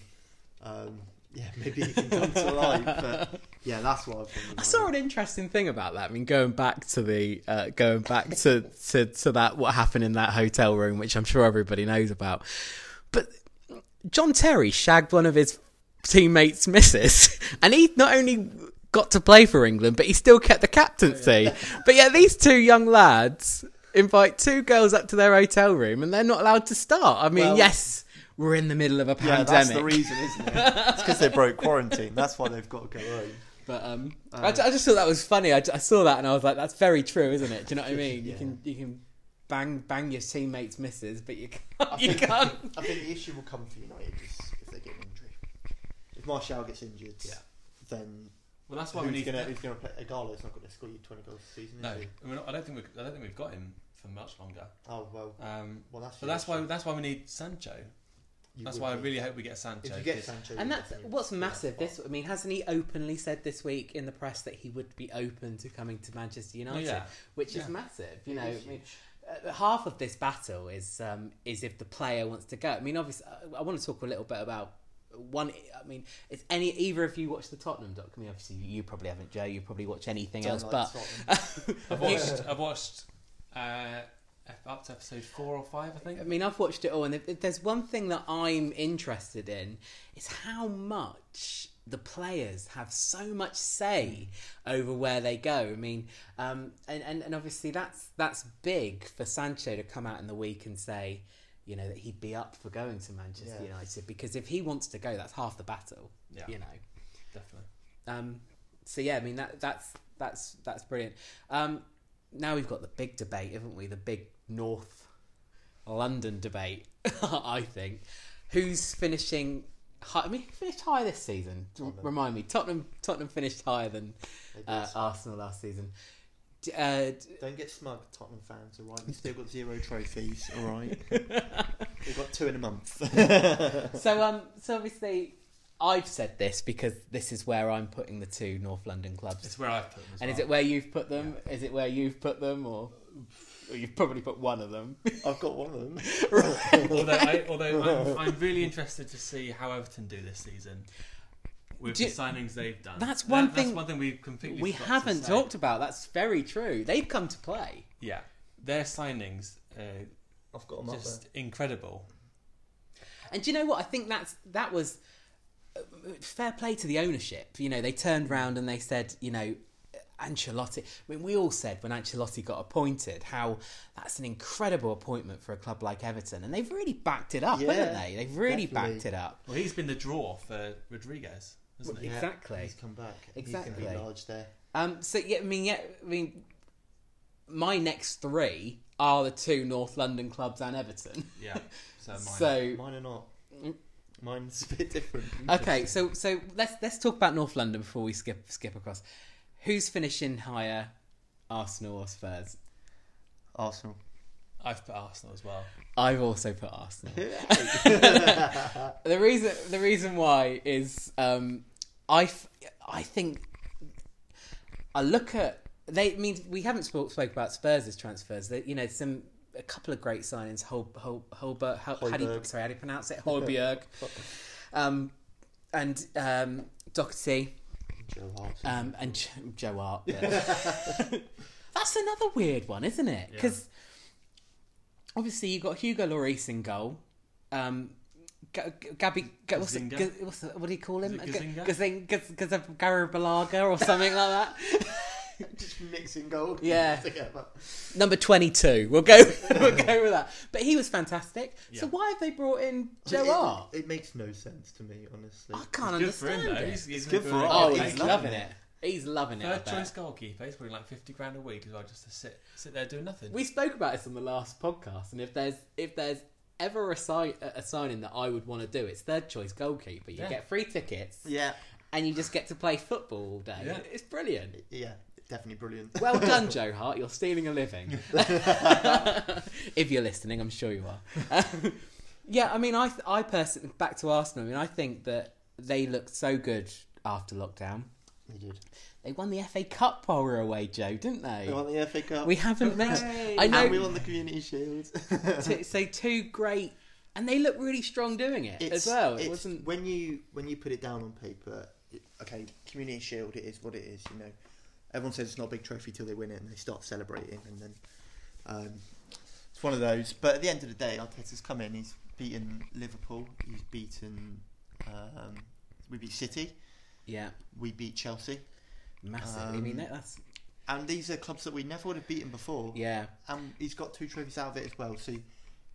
um, yeah, maybe he can come to life. But yeah, that's what I've been. I saw an interesting thing about that. I mean, going back to the uh, going back to, to to that what happened in that hotel room, which I'm sure everybody knows about. But John Terry shagged one of his teammates' misses, <laughs> and he not only got to play for England, but he still kept the captaincy. But yeah, these two young lads invite two girls up to their hotel room, and they're not allowed to start. I mean, Well- yes, we're in the middle of a pandemic. Yeah, pandemic. that's the reason, isn't it? it's because they broke quarantine. That's why they've got to go home. But um, Uh, I, I just thought that was funny. I, I saw that and I was like, "That's very true, isn't it?" Do you know what I mean? You can you can bang bang your teammates' misses, but you I can't. You think- can't. I think the issue will come for United is if they get an injury. If Martial gets injured, Yeah. then well, that's why who's we need. gonna who's gonna play? Ighalo's not going to score you twenty goals a season. no, Is he? I, mean, I don't think we. I don't think we've got him for much longer. Oh well. Um, Well, that's but your that's why. that's why we need Sancho. You That's would why I be. really hope we get Sancho. If you get 'cause- Sancho, And that's what's massive. This, I mean, hasn't he openly said this week in the press that he would be open to coming to Manchester Oh, United, yeah. which Yeah. is massive. You It know, I mean, uh, half of this battle is um, is if the player wants to go. I mean, obviously, uh, I want to talk a little bit about one. I mean, it's any either of you watch the Tottenham doc? I mean, obviously, you probably haven't, Joe. You probably watch anything Don't else, like but I've <laughs> watched. I've watched uh, up to episode four or five, I think. I mean, I've watched it all, and if, if there's one thing that I'm interested in, is how much the players have so much say over where they go. I mean, um, and, and and obviously that's that's big for Sancho to come out in the week and say, you know, that he'd be up for going to Manchester Yeah. United because if he wants to go, that's half the battle. Yeah, You know. definitely. Um, so yeah, I mean that that's that's that's brilliant. Um, now we've got the big debate, haven't we? The big North London debate. <laughs> I think who's finishing. High, I mean, who finished higher this season. Tottenham. Remind me, Tottenham. Tottenham finished higher than uh, Arsenal last season. D- Uh, Don't get smug, Tottenham fans. All right, we've still got zero trophies. All right, <laughs> we've got two in a month. <laughs> so um, so obviously, I've said this because this is where I'm putting the two North London clubs. It's where I've put them. And well. is it where you've put them? Is it where you've put them, or you've probably put one of them? I've got one of them. <laughs> although, I, although I'm, I'm really interested to see how Everton do this season with Do the signings they've done. That's That- one That's thing one thing we've completely we haven't talked about. That's very true. They've come to play. Yeah, their signings uh, I've got them up just incredible. And do you know what? I think that's that was uh, fair play to the ownership. You know, they turned round and they said, you know, Ancelotti. I mean, we all said when Ancelotti got appointed how that's an incredible appointment for a club like Everton, and they've really backed it up, Yeah, haven't they? They've really definitely. backed it up. Well, he's been the draw for Rodriguez, hasn't there. he? Yeah, Exactly. He's come back. Exactly. He's going to be large there. Um, so yeah, I mean, yeah, I mean, my next three are the two North London clubs and Everton. Yeah. <laughs> So, mine. So Mine are not. Mine's a bit different. okay, so so let's let's talk about North London before we skip skip across. Who's finishing higher, Arsenal or Spurs? Arsenal. I've put Arsenal as well. I've also put Arsenal. <laughs> the reason the reason why is um, I f- I think I look at they I mean we haven't spoke, spoke about Spurs' transfers. That you know some a couple of great signings. Hol, Hol, Holberg, how, how do you, sorry how do you pronounce it? Holberg, <laughs> um, and um, Doherty, Joe Hart. um, and J- Joe Hart. yeah. <laughs> <laughs> That's another weird one, isn't it? Yeah. Because obviously you got Hugo Lloris in goal. Um, G- G- Gabby, G- what's, the, Gazzaniga? G- what's the, what do you call him? Is it Gazzaniga? Gazing, Gaz, Gaz, Garabalaga or something like that. <laughs> <laughs> Just mixing gold. Yeah. <laughs> Together. Number twenty-two. We'll go. <laughs> we'll go with that. But he was fantastic. So why have they brought in Joe it, It, it makes no sense to me, honestly. I can't Good for understand him though. it. He's, he's good gonna for go him. oh, out he's loving loving it. it. He's loving it. Third choice goalkeeper. He's probably like fifty grand a week as well, just to sit sit there doing nothing. We spoke about this on the last podcast, and if there's if there's ever a, si- a signing that I would want to do, it's third choice goalkeeper. You Yeah. get free tickets, Yeah. and you just get to play football all day. Yeah. It's brilliant. Yeah. Definitely brilliant. Well <laughs> done, Joe Hart. You're stealing a living. <laughs> if you're listening, I'm sure you are. <laughs> yeah, I mean, I I personally back to Arsenal. I mean, I think that they looked so good after lockdown. They did. They won the FA Cup while we were away, Joe, didn't they? We won the FA Cup. We haven't mentioned. I know. And we won the Community Shield. Two, so two great, and they look really strong doing it as well. It wasn't. when you when you put it down on paper. It, okay, Community Shield. It is what it is. You know, everyone says it's not a big trophy till they win it, and they start celebrating, and then um, it's one of those. But at the end of the day, Arteta's come in. He's beaten Liverpool. He's beaten. Um, we beat City. Yeah, We beat Chelsea. massive. I mean, Um, that's And these are clubs that we never would have beaten before. yeah. And he's got two trophies out of it as well. So,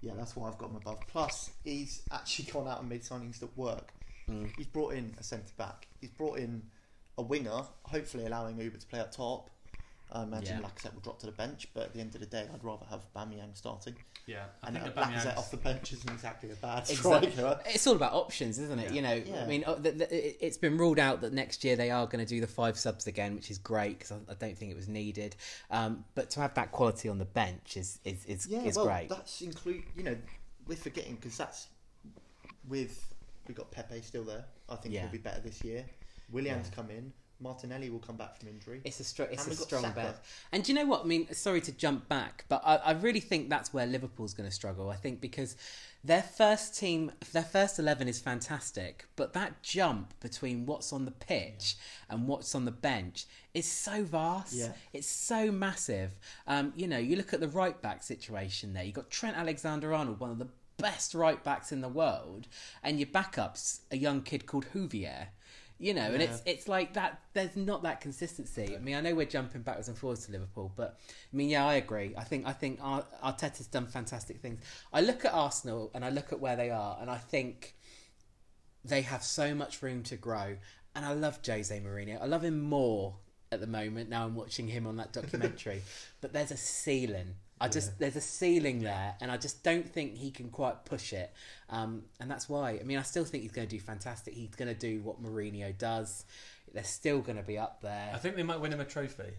yeah, that's why I've got him above. Plus, he's actually gone out and made signings that work. Mm. He's brought in a centre back. He's brought in a winger, hopefully allowing Auba to play up top. I imagine Yeah. Lacazette will drop to the bench, but at the end of the day, I'd rather have Aubameyang starting. Yeah, I and think uh, Lacazette off the bench isn't exactly a bad Exactly. striker. It's all about options, isn't it? Yeah. You know, Yeah. I mean, uh, the, the, it- it's been ruled out that next year they are going to do the five subs again, which is great because I, I don't think it was needed. Um, but to have that quality on the bench is is is, Yeah, is well, great. that's include. You know, we're forgetting because that's with we got Pepe still there. I think Yeah. he'll be better this year. Willian's Yeah. come in. Martinelli will come back from injury. It's a str- it's a strong Saka. bet. And do you know what? I mean, sorry to jump back, but I, I really think that's where Liverpool's going to struggle. I think because their first team, their first eleven is fantastic, but that jump between what's on the pitch and what's on the bench is so vast. Yeah. It's so massive. Um, you know, you look at the right back situation there. you've got Trent Alexander-Arnold, one of the best right backs in the world, and your backup's a young kid called Houvier. You know, and it's it's like that. There's not that consistency. I mean, I know we're jumping backwards and forwards to Liverpool, but I mean, yeah, I agree. I think I think Ar- Arteta's done fantastic things. I look at Arsenal and I look at where they are, and I think they have so much room to grow. And I love Jose Mourinho. I love him more at the moment. Now I'm watching him on that documentary, <laughs> but there's a ceiling. I just there's a ceiling there, and I just don't think he can quite push it. Um, and that's why. I mean, I still think he's going to do fantastic. He's going to do what Mourinho does. They're still going to be up there. I think they might win him a trophy.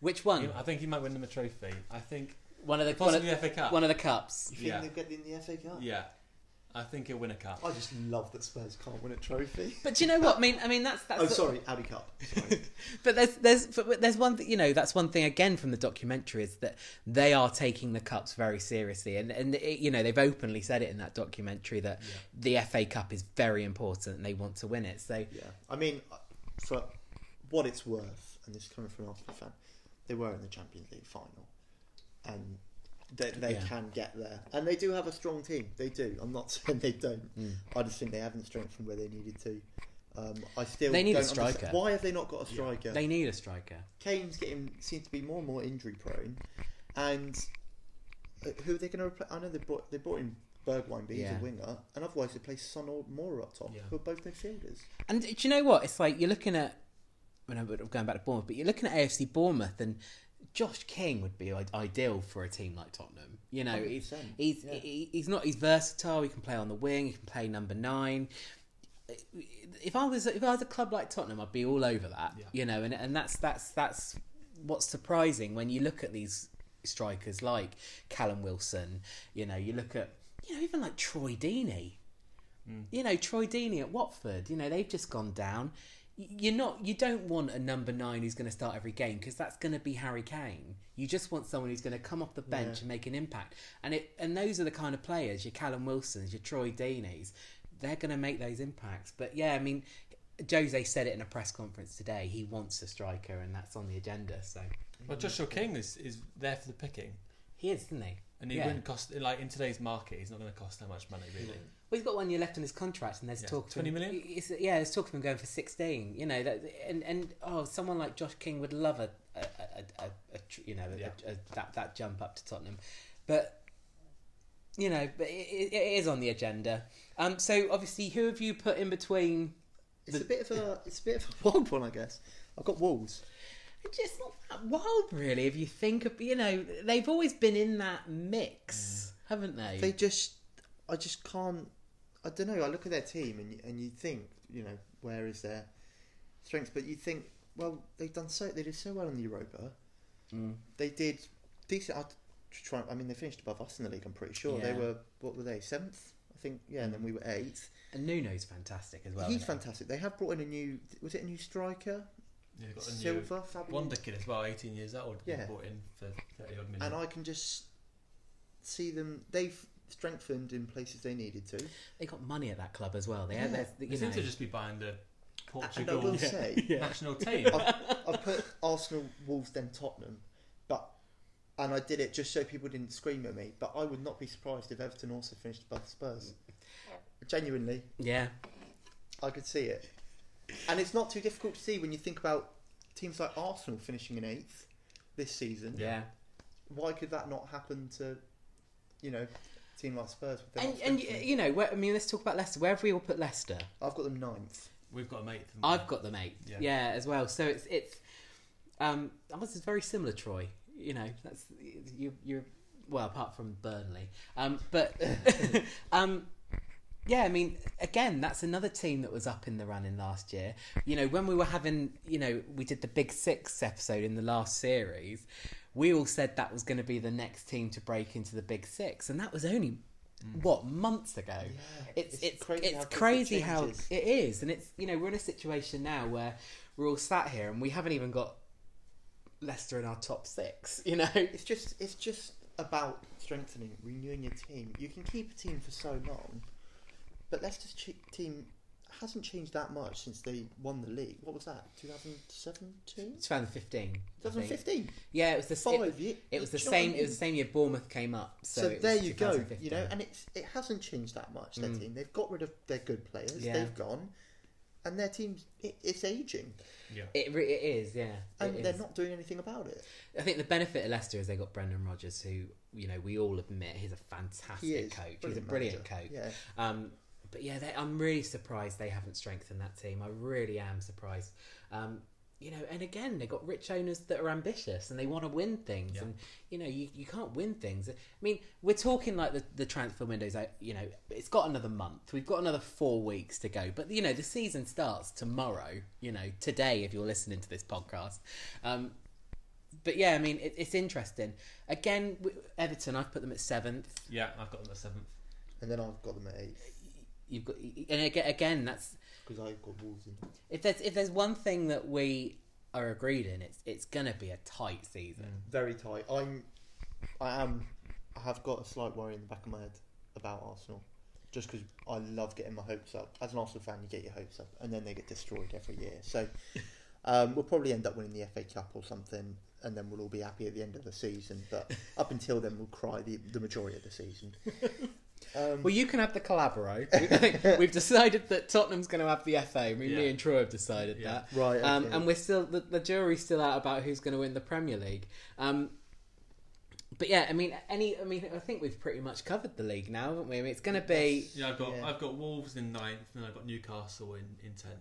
Which one? I think he might win them a trophy. I think One of the one of, possibly the FA Cup. one of the cups. You think Yeah. they'll get in the FA Cup? yeah, I think he'll win a cup. I just love that Spurs can't win a trophy. <laughs> But do you know what? I mean, I mean that's that's. Oh, sorry, Audi Cup. Sorry. <laughs> But there's there's but there's one thing you know that's one thing again from the documentary is that they are taking the cups very seriously and and it, you know they've openly said it in that documentary that the FA Cup is very important and they want to win it. So yeah, I mean, uh, for what it's worth, and this is coming from an Arsenal fan, they were in the Champions League final, and they, they Yeah. can get there, and they do have a strong team. They do. I'm not <laughs> saying they don't. Mm. I just think they haven't strengthened where they needed to. Um, I still They need a don't understand- striker. Why have they not got a striker? they need a striker. Kane's getting seems to be more and more injury prone, and uh, who are they going to replace? I know they brought they brought in Bergwijn, but he's Yeah. a winger, and otherwise they play Son or Moura up top, Yeah. who are both midfielders. And do you know what? It's like you're looking at. When I'm going back to Bournemouth, but you're looking at AFC Bournemouth, and Josh King would be ideal for a team like Tottenham. You know, he's 100%, he's yeah. he's not he's versatile. He can play on the wing. He can play number nine. If I was if I was a club like Tottenham, I'd be all over that. Yeah. You know, and and that's that's that's what's surprising when you look at these strikers like Callum Wilson. You know, you look at you know even like Troy Deeney. Mm. You know, Troy Deeney at Watford. You know, they've just gone down. Y- You're not. You don't want a number nine who's going to start every game because that's going to be Harry Kane. You just want someone who's going to come off the bench Yeah. and make an impact. And it and those are the kind of players. Your Callum Wilsons, your Troy Deeneys. They're going to make those impacts. But yeah, I mean, Jose said it in a press conference today. He wants a striker, and that's on the agenda. So Well, Joshua King is, is there for the picking, he is, isn't he? and he Yeah. wouldn't cost like in today's market. He's not going to cost that much money, really. Well, he's got one year left on his contract, and there's Yeah. talk of 20 him, million? It's, yeah, there's talk of him going for sixteen. You know that, and and oh, someone like Josh King would love a, a, a, a, a you know a, Yeah. a, that that jump up to Tottenham, but you know, but it, it it is on the agenda. Um, so obviously, who have you put in between? It's The- a bit of a it's a bit of a <laughs> wild one, I guess. I've got Wolves. It's just not that wild, really. If you think of, you know, they've always been in that mix, haven't they? They just I just can't. I don't know. I look at their team and you- and you think you know where is their strength, but you think well, they've done so. They did so well in the Europa. Mm. They did decent. I'd try. I mean, they finished above us in the league. I'm pretty sure they were. What were they? Seventh, I think. Yeah, and then we were eighth. And Nuno's fantastic as well. He's isn't he? fantastic. They have brought in a new. Was it a new striker? Yeah, they've got a new Silva, Fabian. Wonder kid as well, 18 years old. Yeah. Yeah. Brought in for 30 odd million. and I can just see them. They've strengthened in places they needed to. They got money at that club as well. They, Yeah. there's- they you seem know, to just be buying the And I Portugal will say, <laughs> national team. I put Arsenal, Wolves, then Tottenham, but and I did it just so people didn't scream at me. But I would not be surprised if Everton also finished above Spurs. Genuinely, yeah, I could see it, and it's not too difficult to see when you think about teams like Arsenal finishing in eighth this season. yeah. Why could that not happen to, you know, a team like Spurs? With And, and strengthening? you know, where, I mean, let's talk about Leicester. Where have we all put Leicester? I've got them ninth. We've got a mate. I've got them eight. Yeah. Yeah. as well. So it's it's um ours is very similar, Troy. You know, that's you you're well apart from Burnley. Um, but <laughs> <laughs> um. Yeah, I mean, again, that's another team that was up in the running last year. You know, when we were having, you know, we did the Big Six episode in the last series, we all said that was going to be the next team to break into the Big Six, and that was only mm. what months ago. It's it's crazy it's how it crazy how it is, and it's you know we're in a situation now where we're all sat here and we haven't even got Leicester in our top six. <laughs> You know, It's just it's just about strengthening, renewing your team. You can keep a team for so long, but Leicester's team hasn't changed that much since they won the league. What was that? 2017? 2015. 2015. Yeah, it was the Five it, years. it was the Do you know what I same. It was the same year Bournemouth came up. So, So, there you go. You know, and it's it hasn't changed that much. Their Mm. team. They've got rid of their good players. Yeah. They've gone, and their team's it, it's aging, Yeah. it, it is. Yeah, and it they're is. not doing anything about it. I think the benefit of Leicester is they got Brendan Rodgers, who you know we all admit he's a fantastic He is coach. He's a brilliant manager. coach. Yeah. Um, but yeah, I'm really surprised they haven't strengthened that team. I really am surprised. Um, you know, and again, they've got rich owners that are ambitious and they want to win things. Yeah. And you know, you, you can't win things. I mean, we're talking like the, the transfer windows. You know, it's got another month. We've got another four weeks to go. But you know, the season starts tomorrow. You know, today if you're listening to this podcast. Um, but yeah, I mean, it, it's interesting. Again, Everton, I've put them at seventh. Yeah, I've got them at seventh. And then I've got them at eighth You've got, and again, again, that's because I've got Wolves in. if there's if there's one thing that we are agreed in, it's it's gonna be a tight season. Very tight. I'm. I am. I have got a slight worry in the back of my head about Arsenal, just because I love getting my hopes up. As an Arsenal fan, you get your hopes up, and then they get destroyed every year. So <laughs> um, we'll probably end up winning the FA Cup or something, and then we'll all be happy at the end of the season. But up until then, we'll cry the, the majority of the season. <laughs> Um, Well, you can have the Carabao. <laughs> We've decided that Tottenham's going to have the FA. I mean, me and Troy have decided Yeah. that. right, Um, and we're still the, the jury's still out about who's going to win the Premier League. Um, but yeah, I mean, any, I mean, I think we've pretty much covered the league now, haven't we? I mean, it's going to be Yeah, I've got Yeah. I've got Wolves in ninth, and I've got Newcastle in in tenth.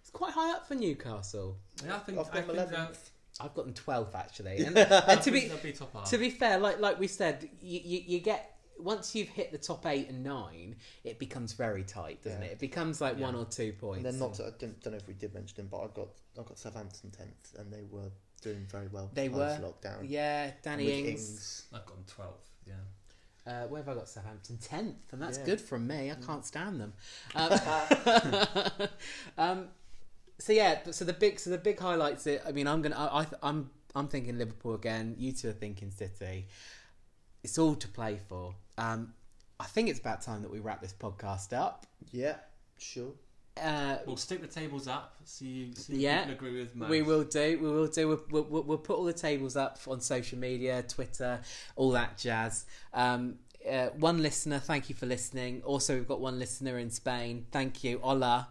it's quite high up for Newcastle. Yeah, I think I've I got think them that, eleventh. I've got them twelfth actually, <laughs> and, and to be be top. To be fair, like like we said, you, you, you get once you've hit the top eight and nine, it becomes very tight, doesn't Yeah. it? It becomes like Yeah. one or two points. And then not. To, I don't, don't know if we did mention them, but I've got I've got Southampton tenth, and they were doing very well. They post were. lockdown. yeah, Danny With Ings. I've got them twelfth. Yeah. Uh, where have I got Southampton? Tenth, and that's Yeah. good from me. I can't stand them. <laughs> Um, <laughs> um, so yeah, so the big, so the big highlights. It. I mean, I'm gonna. I, I, I'm. I'm thinking Liverpool again. You two are thinking City. It's all to play for. Um, I think it's about time that we wrap this podcast up. Yeah, sure. Uh, We'll stick the tables up. See, see Yeah. if people agree with most. We will do. We will do. We'll, we'll, we'll- we'll put all the tables up on social media, Twitter, all that jazz. Um, uh, one listener, thank you for listening. Also, we've got one listener in Spain. Thank you, hola.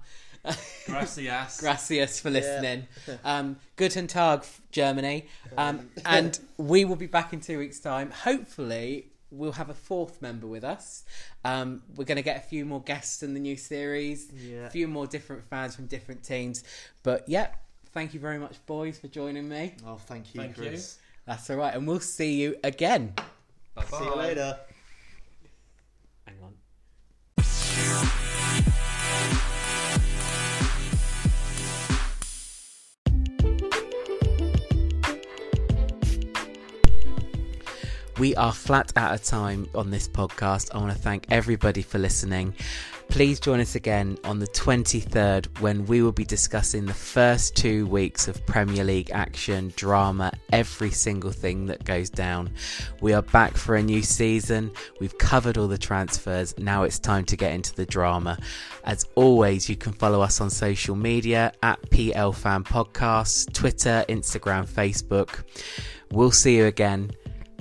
Gracias. <laughs> Gracias for Yeah. listening. Um, Guten Tag, Germany. Um, <laughs> and we will be back in two weeks' time. Hopefully, we'll have a fourth member with us. Um, we're going to get a few more guests in the new series, Yeah. a few more different fans from different teams. But yeah, thank you very much, boys, for joining me. Oh, thank you, Thank you. Chris. That's all right. And we'll see you again. Bye See you later. Hang on. We are flat out of time on this podcast. I want to thank everybody for listening. Please join us again on the 23rd when we will be discussing the first two weeks of Premier League action, drama, every single thing that goes down. We are back for a new season. We've covered all the transfers. Now it's time to get into the drama. As always, you can follow us on social media at PL Fan Podcasts, Twitter, Instagram, Facebook. We'll see you again.